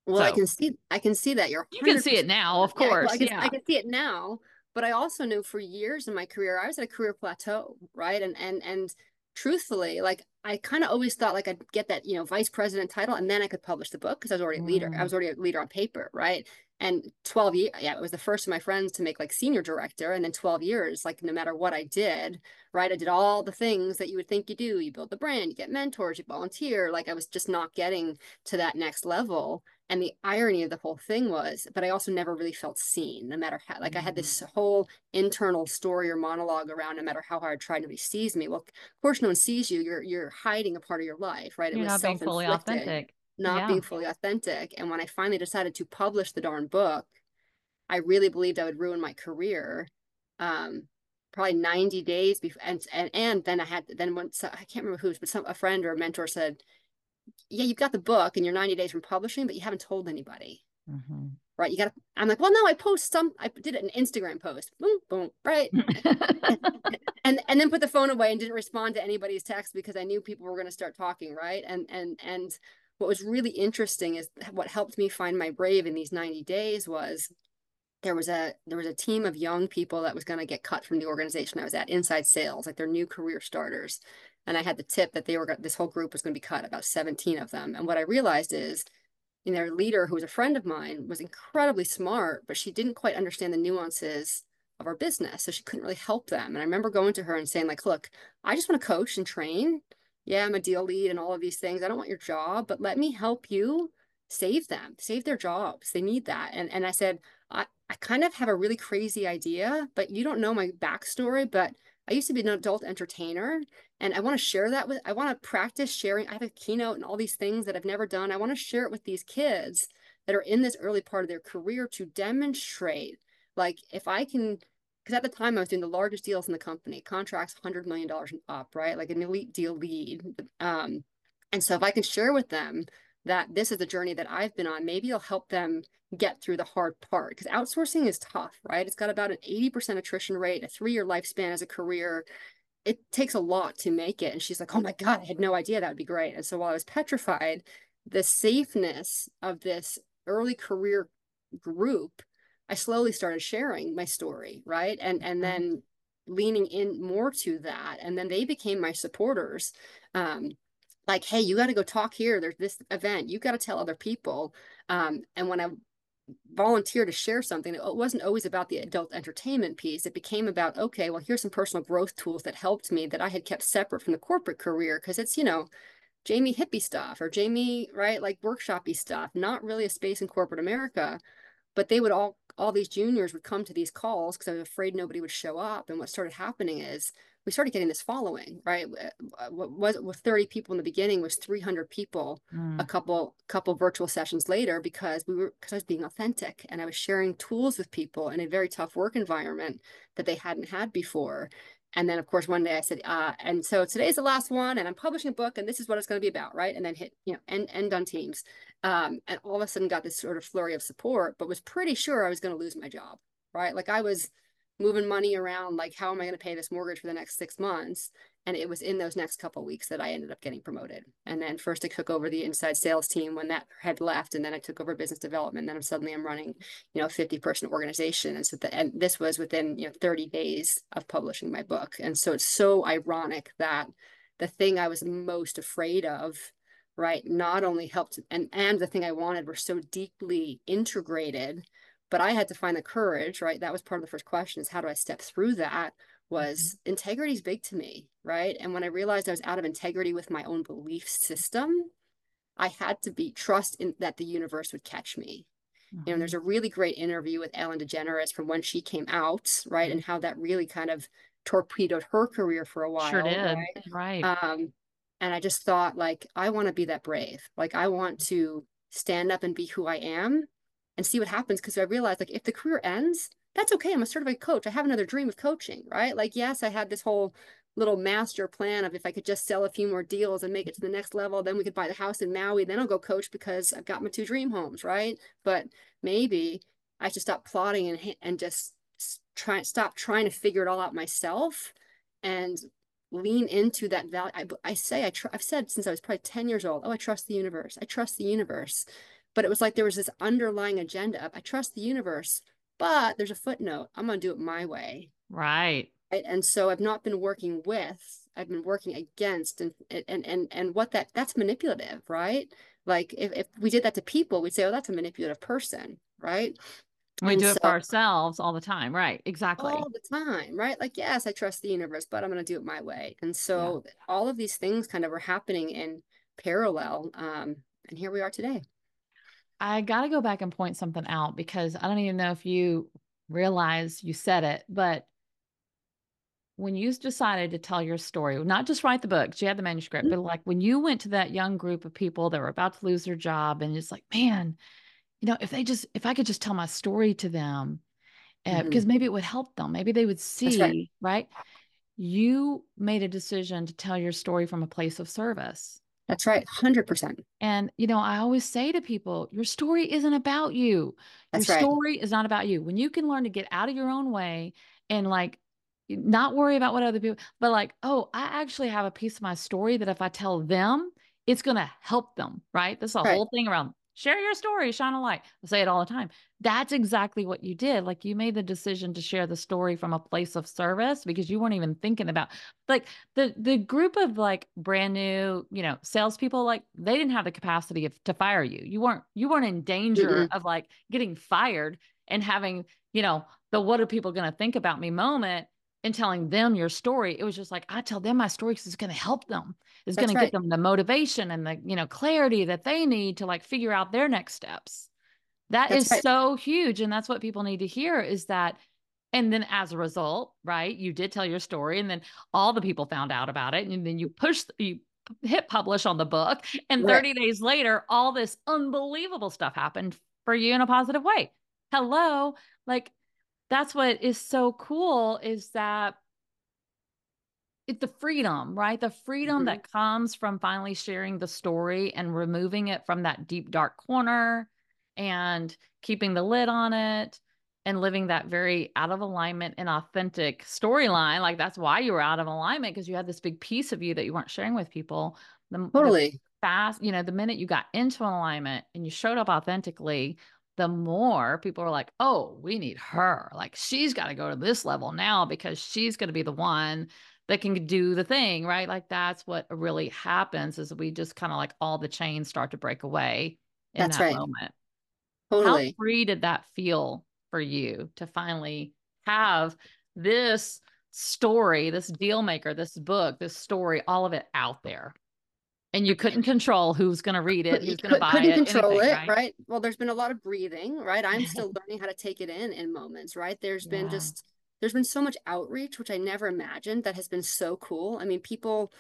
B: well, so, I can see I can see that you're
A: you can see it now, of course. Yeah,
B: I,
A: can, yeah.
B: I can see it now, but I also knew for years in my career I was at a career plateau, right? And and and truthfully, like I kind of always thought like I'd get that, you know, vice president title and then I could publish the book because I was already a leader. Mm. I was already a leader on paper, right? And 12 years, yeah, it was the first of my friends to make like senior director. And then 12 years, like no matter what I did, right? I did all the things that you would think you do. You build the brand, you get mentors, you volunteer. Like I was just not getting to that next level. And the irony of the whole thing was, but I also never really felt seen, no matter how, like I had this mm-hmm. whole internal story or monologue around, no matter how hard I tried, nobody sees me. Well, of course, no one sees you. You're, you're hiding a part of your life, right?
A: You're it was not being fully authentic.
B: Not yeah. being fully authentic. And when I finally decided to publish the darn book, I really believed I would ruin my career. Um, probably 90 days before and, and and then I had then once I can't remember who's but some a friend or a mentor said yeah, you've got the book and you're 90 days from publishing, but you haven't told anybody. Mm-hmm. Right. You got to, I'm like, well, no, I post some, I did an Instagram post, boom, boom, right. and, and then put the phone away and didn't respond to anybody's text because I knew people were going to start talking. Right. And, and, and what was really interesting is what helped me find my brave in these 90 days was there was a there was a team of young people that was going to get cut from the organization I was at inside sales like they're new career starters and I had the tip that they were this whole group was going to be cut, about 17 of them. And what I realized is, you know, their leader, who was a friend of mine, was incredibly smart, but she didn't quite understand the nuances of our business. So she couldn't really help them. And I remember going to her and saying, like, look, I just want to coach and train. Yeah, I'm a deal lead and all of these things. I don't want your job, but let me help you save them, save their jobs. They need that. And and I said, I, I kind of have a really crazy idea, but you don't know my backstory, but I used to be an adult entertainer and I want to share that with, I want to practice sharing. I have a keynote and all these things that I've never done. I want to share it with these kids that are in this early part of their career to demonstrate, like, if I can, because at the time I was doing the largest deals in the company, contracts $100 million and up, right? Like an elite deal lead. Um, and so if I can share with them that this is the journey that I've been on, maybe it'll help them get through the hard part because outsourcing is tough, right? It's got about an 80% attrition rate, a three year lifespan as a career. It takes a lot to make it. And she's like, oh my God, I had no idea that would be great. And so while I was petrified, the safeness of this early career group, I slowly started sharing my story, right? And and mm-hmm. then leaning in more to that. And then they became my supporters. Um, like, hey, you got to go talk here. There's this event. You got to tell other people. Um, and when I volunteer to share something, it wasn't always about the adult entertainment piece. It became about, okay, well, here's some personal growth tools that helped me that I had kept separate from the corporate career because it's, you know, Jamie hippie stuff or Jamie, right, like workshopy stuff, not really a space in corporate America. But they would all all these juniors would come to these calls because I was afraid nobody would show up. And what started happening is we started getting this following, right? What was with 30 people in the beginning was 300 people mm. a couple couple virtual sessions later because we were because I was being authentic and I was sharing tools with people in a very tough work environment that they hadn't had before. And then, of course, one day I said, uh, and so today's the last one, and I'm publishing a book, and this is what it's going to be about, right? And then hit, you know, end, end on teams. Um, and all of a sudden got this sort of flurry of support, but was pretty sure I was going to lose my job, right? Like I was moving money around, like, how am I going to pay this mortgage for the next six months? And it was in those next couple weeks that I ended up getting promoted. And then first I took over the inside sales team when that had left, and then I took over business development. And then I'm suddenly I'm running, you know, 50 person organization. And so the, and this was within, you know, 30 days of publishing my book. And so it's so ironic that the thing I was most afraid of, right, not only helped and and the thing I wanted were so deeply integrated, but I had to find the courage, right? That was part of the first question is how do I step through that? was mm-hmm. integrity is big to me, right? And when I realized I was out of integrity with my own belief system, I had to be trust in that the universe would catch me. Mm-hmm. You know, there's a really great interview with Ellen DeGeneres from when she came out, right? Mm-hmm. And how that really kind of torpedoed her career for a while.
A: Sure did. Right. right. Um,
B: and I just thought like, I want to be that brave. Like I want to stand up and be who I am and see what happens. Cause I realized like if the career ends, that's okay. I'm a certified coach. I have another dream of coaching, right? Like, yes, I had this whole little master plan of if I could just sell a few more deals and make it to the next level, then we could buy the house in Maui. Then I'll go coach because I've got my two dream homes, right? But maybe I should stop plotting and and just try stop trying to figure it all out myself and lean into that value. I, I say I tr- I've said since I was probably 10 years old, oh, I trust the universe. I trust the universe. But it was like there was this underlying agenda of I trust the universe but there's a footnote. I'm going to do it my way.
A: Right.
B: And so I've not been working with, I've been working against and and and and what that that's manipulative, right? Like if, if we did that to people, we'd say, oh, that's a manipulative person, right?
A: We and do it so, for ourselves all the time. Right. Exactly.
B: All the time. Right. Like, yes, I trust the universe, but I'm going to do it my way. And so yeah. all of these things kind of were happening in parallel. Um, and here we are today.
A: I got to go back and point something out because I don't even know if you realize you said it, but when you decided to tell your story, not just write the book, you had the manuscript, mm-hmm. but like when you went to that young group of people that were about to lose their job and it's like, man, you know, if they just, if I could just tell my story to them, uh, mm-hmm. because maybe it would help them, maybe they would see, right. right? You made a decision to tell your story from a place of service.
B: That's right, 100%.
A: And, you know, I always say to people, your story isn't about you. That's your right. story is not about you. When you can learn to get out of your own way and like not worry about what other people, but like, oh, I actually have a piece of my story that if I tell them, it's going to help them, right? That's the right. whole thing around share your story, shine a light. I say it all the time. That's exactly what you did. Like you made the decision to share the story from a place of service because you weren't even thinking about like the the group of like brand new, you know, salespeople. Like they didn't have the capacity of, to fire you. You weren't you weren't in danger mm-hmm. of like getting fired and having you know the what are people going to think about me moment and telling them your story. It was just like, I tell them my story because it's going to help them. It's going right. to get them the motivation and the, you know, clarity that they need to like figure out their next steps. That that's is right. so huge. And that's what people need to hear is that. And then as a result, right, you did tell your story and then all the people found out about it. And then you push, you hit publish on the book. And 30 right. days later, all this unbelievable stuff happened for you in a positive way. Hello. Like that's what is so cool is that it, the freedom, right? The freedom mm-hmm. that comes from finally sharing the story and removing it from that deep, dark corner and keeping the lid on it and living that very out of alignment and authentic storyline. Like that's why you were out of alignment because you had this big piece of you that you weren't sharing with people.
B: The, totally.
A: The fast, you know, the minute you got into alignment and you showed up authentically, the more people are like, oh, we need her. Like she's got to go to this level now because she's going to be the one that can do the thing, right? Like that's what really happens is we just kind of like all the chains start to break away in that's that right. moment. Totally. How free did that feel for you to finally have this story, this deal maker, this book, this story, all of it out there? And you couldn't control who's going to read it, who's going to buy
B: couldn't
A: it.
B: control
A: anything,
B: it,
A: right?
B: right? Well, there's been a lot of breathing, right? I'm still learning how to take it in in moments, right? There's yeah. been just there's been so much outreach, which I never imagined that has been so cool. I mean, people,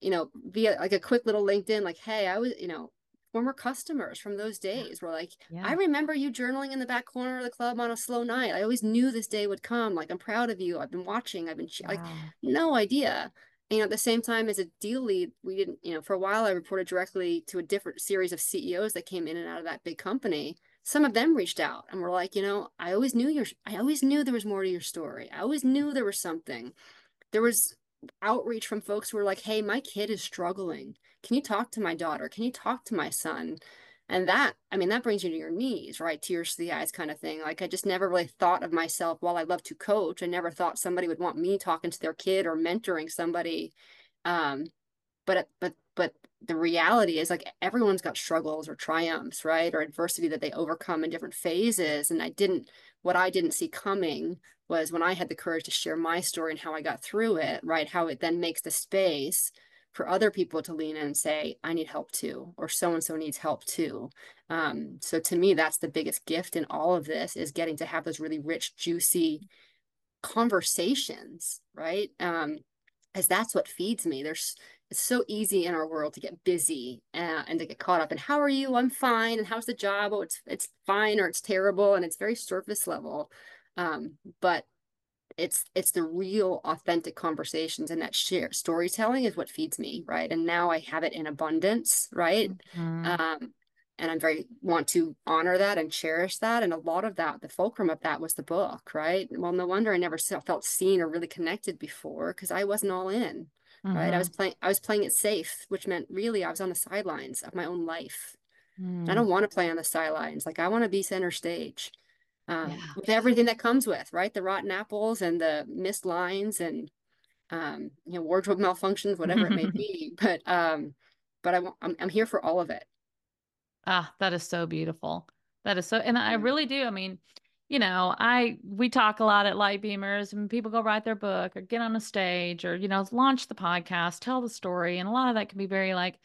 B: you know, via like a quick little LinkedIn, like, hey, I was, you know, former customers from those days were like, yeah. I remember you journaling in the back corner of the club on a slow night. I always knew this day would come. Like, I'm proud of you. I've been watching. I've been wow. like, no idea. You know, at the same time as a deal lead, we didn't, you know, for a while I reported directly to a different series of CEOs that came in and out of that big company. Some of them reached out and were like, you know, I always knew your, I always knew there was more to your story. I always knew there was something. There was outreach from folks who were like, hey, my kid is struggling. Can you talk to my daughter? Can you talk to my son? And that, I mean, that brings you to your knees, right? Tears to the eyes kind of thing. Like I just never really thought of myself while I love to coach. I never thought somebody would want me talking to their kid or mentoring somebody. Um, but but but the reality is like everyone's got struggles or triumphs, right? Or adversity that they overcome in different phases. And I didn't what I didn't see coming was when I had the courage to share my story and how I got through it, right? How it then makes the space for other people to lean in and say, I need help too, or so and so needs help too. Um, so to me, that's the biggest gift in all of this is getting to have those really rich, juicy conversations, right? Um, as that's what feeds me. There's it's so easy in our world to get busy uh, and to get caught up in how are you? I'm fine. And how's the job? Oh, it's it's fine or it's terrible, and it's very surface level. Um, but it's it's the real authentic conversations and that share storytelling is what feeds me right and now i have it in abundance right mm-hmm. um and i'm very want to honor that and cherish that and a lot of that the fulcrum of that was the book right well no wonder i never felt seen or really connected before because i wasn't all in mm-hmm. right i was mm-hmm. playing i was playing it safe which meant really i was on the sidelines of my own life mm. i don't want to play on the sidelines like i want to be center stage um, yeah. with everything that comes with, right? The rotten apples and the missed lines and um, you know wardrobe malfunctions, whatever it may be. But um, but I, I'm I'm here for all of it.
A: Ah, that is so beautiful. That is so, and I really do. I mean, you know, I we talk a lot at Light Beamers, and people go write their book or get on a stage or you know launch the podcast, tell the story, and a lot of that can be very like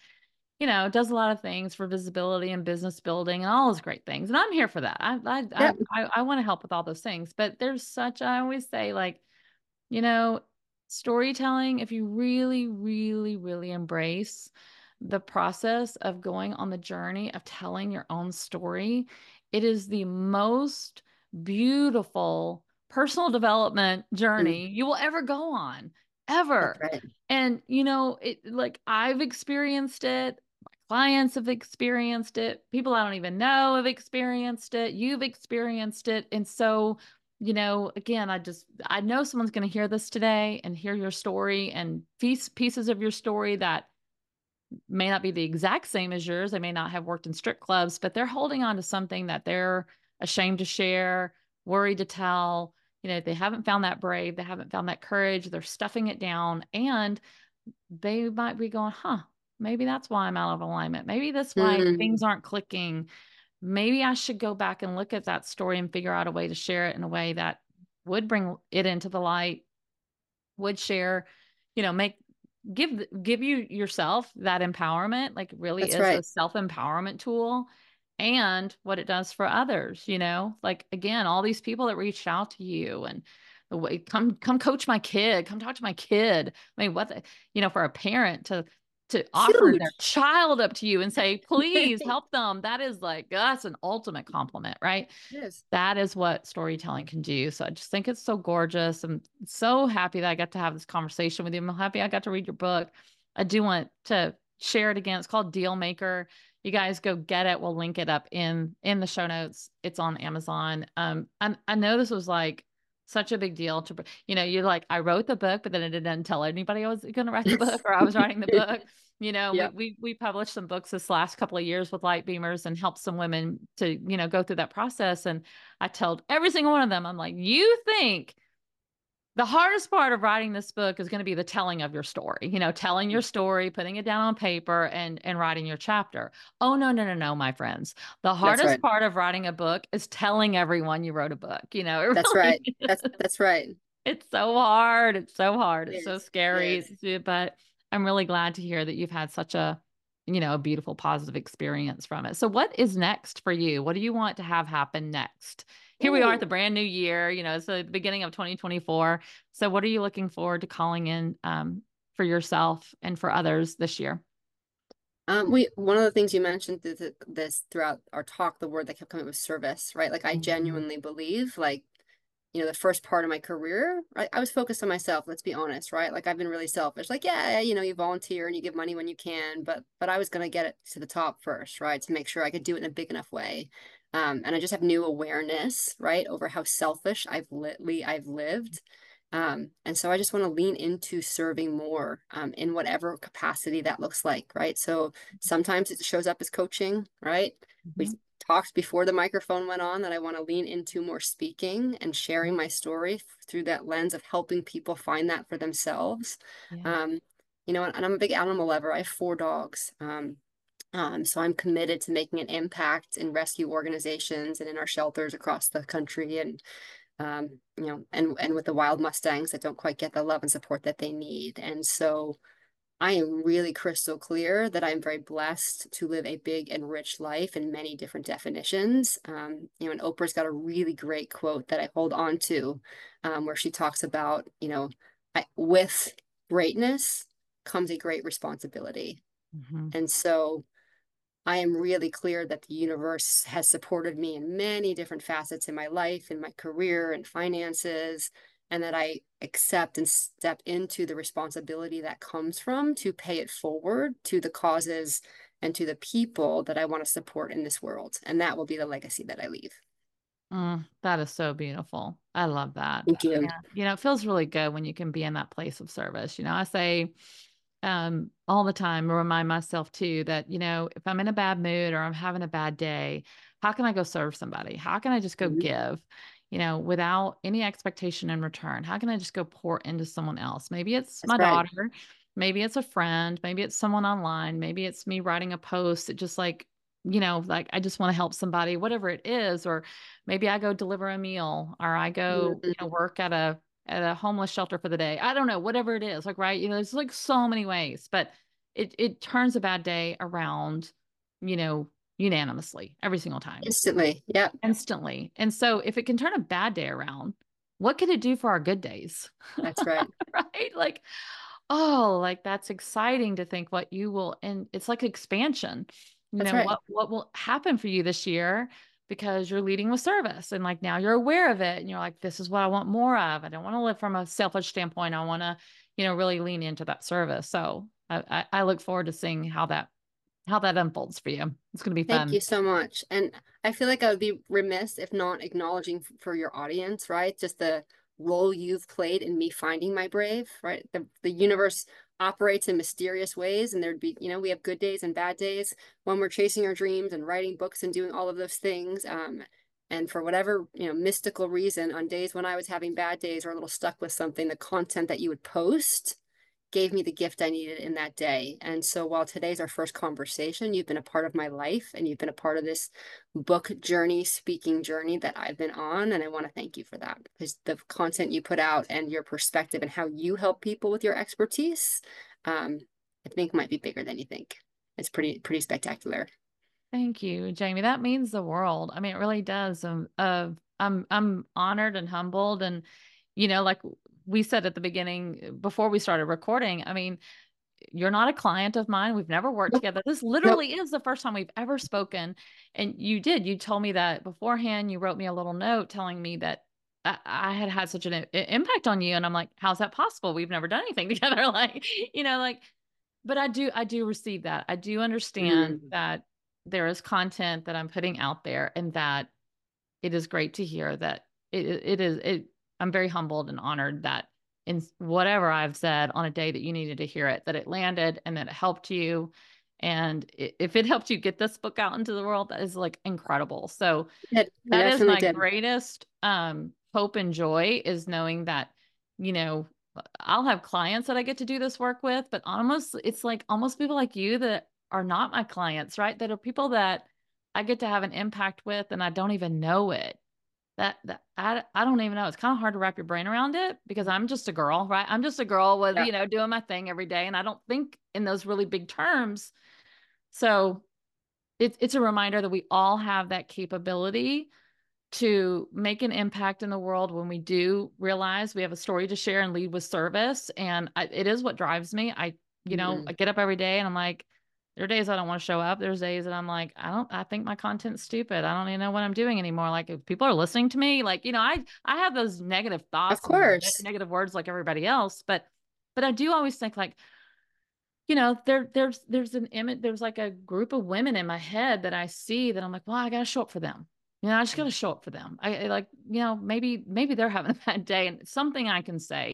A: you know, it does a lot of things for visibility and business building and all those great things. And I'm here for that. I I yeah. I, I, I want to help with all those things. But there's such I always say like, you know, storytelling, if you really, really, really embrace the process of going on the journey of telling your own story, it is the most beautiful personal development mm. journey mm. you will ever go on ever. Right. And you know, it like I've experienced it clients have experienced it. People I don't even know have experienced it. You've experienced it. And so, you know, again, I just, I know someone's going to hear this today and hear your story and piece, pieces of your story that may not be the exact same as yours. They may not have worked in strip clubs, but they're holding on to something that they're ashamed to share, worried to tell. You know, they haven't found that brave, they haven't found that courage, they're stuffing it down, and they might be going, huh, maybe that's why I'm out of alignment. Maybe that's why mm. things aren't clicking. Maybe I should go back and look at that story and figure out a way to share it in a way that would bring it into the light, would share, you know, make give give you yourself that empowerment like really that's is right. a self-empowerment tool and what it does for others you know like again all these people that reached out to you and the way come come coach my kid come talk to my kid i mean what the, you know for a parent to to offer Huge. their child up to you and say, please help them. That is like, that's an ultimate compliment, right?
B: Yes.
A: That is what storytelling can do. So I just think it's so gorgeous. I'm so happy that I got to have this conversation with you. I'm happy I got to read your book. I do want to share it again. It's called Deal Maker. You guys go get it. We'll link it up in in the show notes. It's on Amazon. Um, I, I know this was like such a big deal to you know you're like i wrote the book but then i didn't tell anybody i was going to write the book or i was writing the book you know yep. we, we, we published some books this last couple of years with light beamers and helped some women to you know go through that process and i told every single one of them i'm like you think the hardest part of writing this book is going to be the telling of your story you know telling your mm. story putting it down on paper and and writing your chapter oh no no no no my friends the hardest right. part of writing a book is telling everyone you wrote a book you know
B: that's really right is. that's that's right
A: it's so hard it's so hard it it's so scary uh, but i'm really glad to hear that you've had such a you know, a beautiful, positive experience from it. So, what is next for you? What do you want to have happen next? Here Ooh. we are at the brand new year, you know, so the beginning of 2024. So, what are you looking forward to calling in um, for yourself and for others this year?
B: Um, we one of the things you mentioned th- this throughout our talk, the word that kept coming was service, right? Like I mm-hmm. genuinely believe, like you know, the first part of my career, I, I was focused on myself. Let's be honest, right? Like I've been really selfish. Like yeah, you know, you volunteer and you give money when you can, but but I was gonna get it to the top first, right? To make sure I could do it in a big enough way. Um, and I just have new awareness, right, over how selfish I've li- I've lived um, and so I just want to lean into serving more um, in whatever capacity that looks like, right? So sometimes it shows up as coaching, right? Mm-hmm. We talked before the microphone went on that I want to lean into more speaking and sharing my story through that lens of helping people find that for themselves. Yeah. Um, you know, and I'm a big animal lover. I have four dogs. Um, um, so I'm committed to making an impact in rescue organizations and in our shelters across the country and um, you know, and and with the wild mustangs that don't quite get the love and support that they need. And so I am really crystal clear that I'm very blessed to live a big and rich life in many different definitions. Um, you know, and Oprah's got a really great quote that I hold on to, um, where she talks about, you know, I, with greatness comes a great responsibility. Mm-hmm. And so I am really clear that the universe has supported me in many different facets in my life, in my career and finances, and that I accept and step into the responsibility that comes from to pay it forward to the causes and to the people that I want to support in this world. And that will be the legacy that I leave.
A: Mm, that is so beautiful. I love that.
B: Thank you.
A: Yeah. You know, it feels really good when you can be in that place of service. You know, I say, um, all the time remind myself too that you know if i'm in a bad mood or i'm having a bad day how can i go serve somebody how can i just go mm-hmm. give you know without any expectation in return how can i just go pour into someone else maybe it's That's my right. daughter maybe it's a friend maybe it's someone online maybe it's me writing a post that just like you know like i just want to help somebody whatever it is or maybe i go deliver a meal or i go mm-hmm. you know work at a at a homeless shelter for the day. I don't know, whatever it is. Like, right. You know, there's like so many ways, but it it turns a bad day around, you know, unanimously every single time.
B: Instantly. Yeah.
A: Instantly. And so if it can turn a bad day around, what can it do for our good days?
B: That's right.
A: right? Like, oh, like that's exciting to think what you will and it's like expansion. You that's know, right. what what will happen for you this year because you're leading with service and like now you're aware of it and you're like this is what i want more of. I don't want to live from a selfish standpoint. I want to you know really lean into that service. So I, I look forward to seeing how that how that unfolds for you. It's going to be
B: fun.
A: thank
B: you so much. And i feel like i would be remiss if not acknowledging for your audience right? Just the role you've played in me finding my brave right? The, the universe operates in mysterious ways and there'd be you know we have good days and bad days when we're chasing our dreams and writing books and doing all of those things um, and for whatever you know mystical reason on days when i was having bad days or a little stuck with something the content that you would post gave me the gift I needed in that day. And so while today's our first conversation, you've been a part of my life and you've been a part of this book journey, speaking journey that I've been on. And I want to thank you for that because the content you put out and your perspective and how you help people with your expertise, um, I think might be bigger than you think. It's pretty, pretty spectacular.
A: Thank you, Jamie. That means the world. I mean, it really does. Um, uh, I'm, I'm honored and humbled and, you know, like we said at the beginning before we started recording, I mean, you're not a client of mine. We've never worked together. This literally is the first time we've ever spoken. And you did. You told me that beforehand. You wrote me a little note telling me that I, had had such an impact on you. And I'm like, how's that possible? We've never done anything together. like, you know, like, but I do, I do receive that. I do understand mm. that there is content that I'm putting out there and that it is great to hear that it, it is, it I'm very humbled and honored that in whatever I've said on a day that you needed to hear it, that it landed and that it helped you. And if it helped you get this book out into the world, that is like incredible. So it, that is my did. greatest um, hope and joy is knowing that, you know, I'll have clients that I get to do this work with, but almost it's like almost people like you that are not my clients, right? That are people that I get to have an impact with and I don't even know it that, that I, I don't even know. It's kind of hard to wrap your brain around it because I'm just a girl, right? I'm just a girl with, yeah. you know, doing my thing every day. And I don't think in those really big terms. So it, it's a reminder that we all have that capability to make an impact in the world when we do realize we have a story to share and lead with service. And I, it is what drives me. I, you know, mm-hmm. I get up every day and I'm like, there are days I don't want to show up. There's days that I'm like, I don't, I think my content's stupid. I don't even know what I'm doing anymore. Like if people are listening to me, like, you know, I, I have those negative thoughts,
B: of course,
A: negative words like everybody else. But, but I do always think like, you know, there, there's, there's an image, there's like a group of women in my head that I see that I'm like, well, I got to show up for them. You know, I just got to mm. show up for them. I, I like, you know, maybe, maybe they're having a bad day and something I can say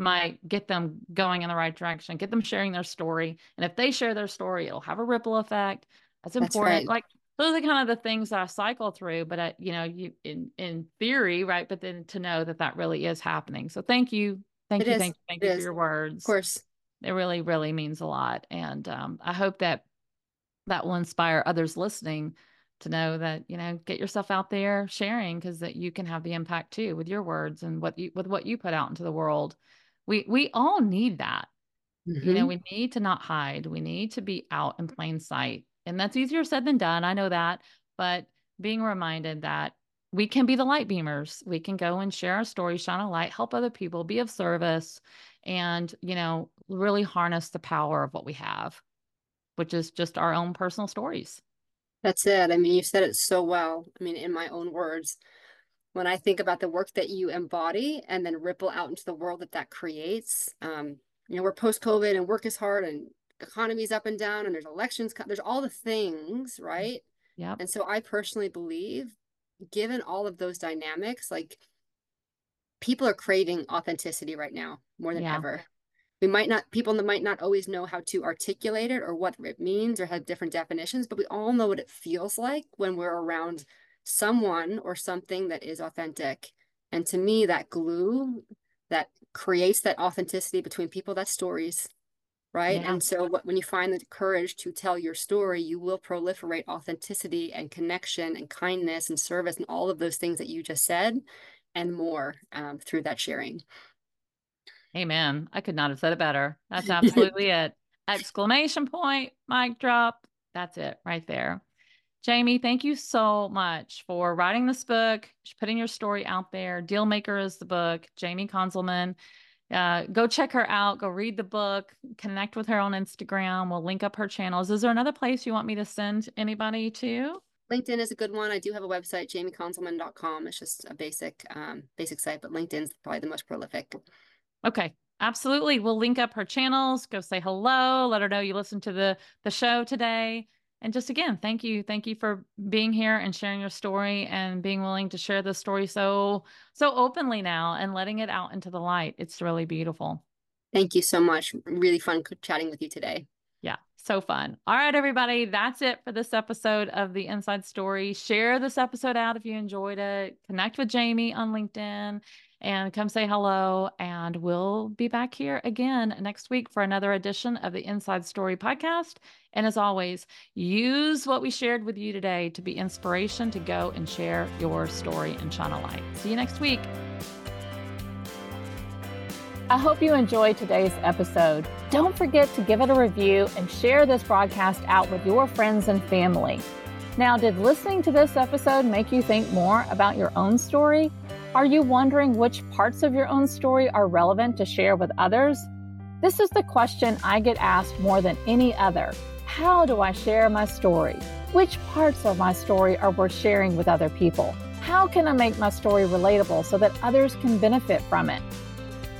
A: might get them going in the right direction, get them sharing their story. And if they share their story, it'll have a ripple effect. That's important. That's right. Like those are kind of the things that I cycle through, but I, you know, you in in theory, right? But then to know that that really is happening. So thank you, thank it you, is. thank you, thank it you is. for your words.
B: Of course,
A: it really, really means a lot, and um, I hope that that will inspire others listening to know that you know get yourself out there sharing because that you can have the impact too with your words and what you with what you put out into the world we we all need that. Mm-hmm. You know, mm-hmm. we need to not hide. We need to be out in plain sight. And that's easier said than done. I know that, but being reminded that we can be the light beamers. We can go and share our story, shine a light, help other people, be of service, and, you know, really harness the power of what we have, which is just our own personal stories.
B: That's it. I mean, you said it so well. I mean, in my own words, when I think about the work that you embody and then ripple out into the world that that creates, um, you know, we're post COVID and work is hard and economy's up and down and there's elections, there's all the things, right?
A: Yeah.
B: And so I personally believe, given all of those dynamics, like people are craving authenticity right now more than yeah. ever. We might not, people might not always know how to articulate it or what it means or have different definitions, but we all know what it feels like when we're around someone or something that is authentic. And to me, that glue that creates that authenticity between people, that's stories, right? Yeah. And so when you find the courage to tell your story, you will proliferate authenticity and connection and kindness and service and all of those things that you just said and more um, through that sharing.
A: Amen. I could not have said it better. That's absolutely it. Exclamation point, mic drop. That's it right there. Jamie, thank you so much for writing this book, putting your story out there. Dealmaker is the book, Jamie Konzelman. Uh, go check her out. Go read the book. Connect with her on Instagram. We'll link up her channels. Is there another place you want me to send anybody to?
B: LinkedIn is a good one. I do have a website, jamiekonzelman.com. It's just a basic, um, basic site, but LinkedIn's probably the most prolific.
A: Okay, absolutely. We'll link up her channels. Go say hello. Let her know you listened to the the show today and just again thank you thank you for being here and sharing your story and being willing to share the story so so openly now and letting it out into the light. It's really beautiful.
B: Thank you so much. Really fun chatting with you today.
A: Yeah so fun. All right everybody that's it for this episode of the inside story. Share this episode out if you enjoyed it. Connect with jamie on linkedin and come say hello. And we'll be back here again next week for another edition of the Inside Story podcast. And as always, use what we shared with you today to be inspiration to go and share your story and shine a light. See you next week. I hope you enjoyed today's episode. Don't forget to give it a review and share this broadcast out with your friends and family. Now, did listening to this episode make you think more about your own story? Are you wondering which parts of your own story are relevant to share with others? This is the question I get asked more than any other. How do I share my story? Which parts of my story are worth sharing with other people? How can I make my story relatable so that others can benefit from it?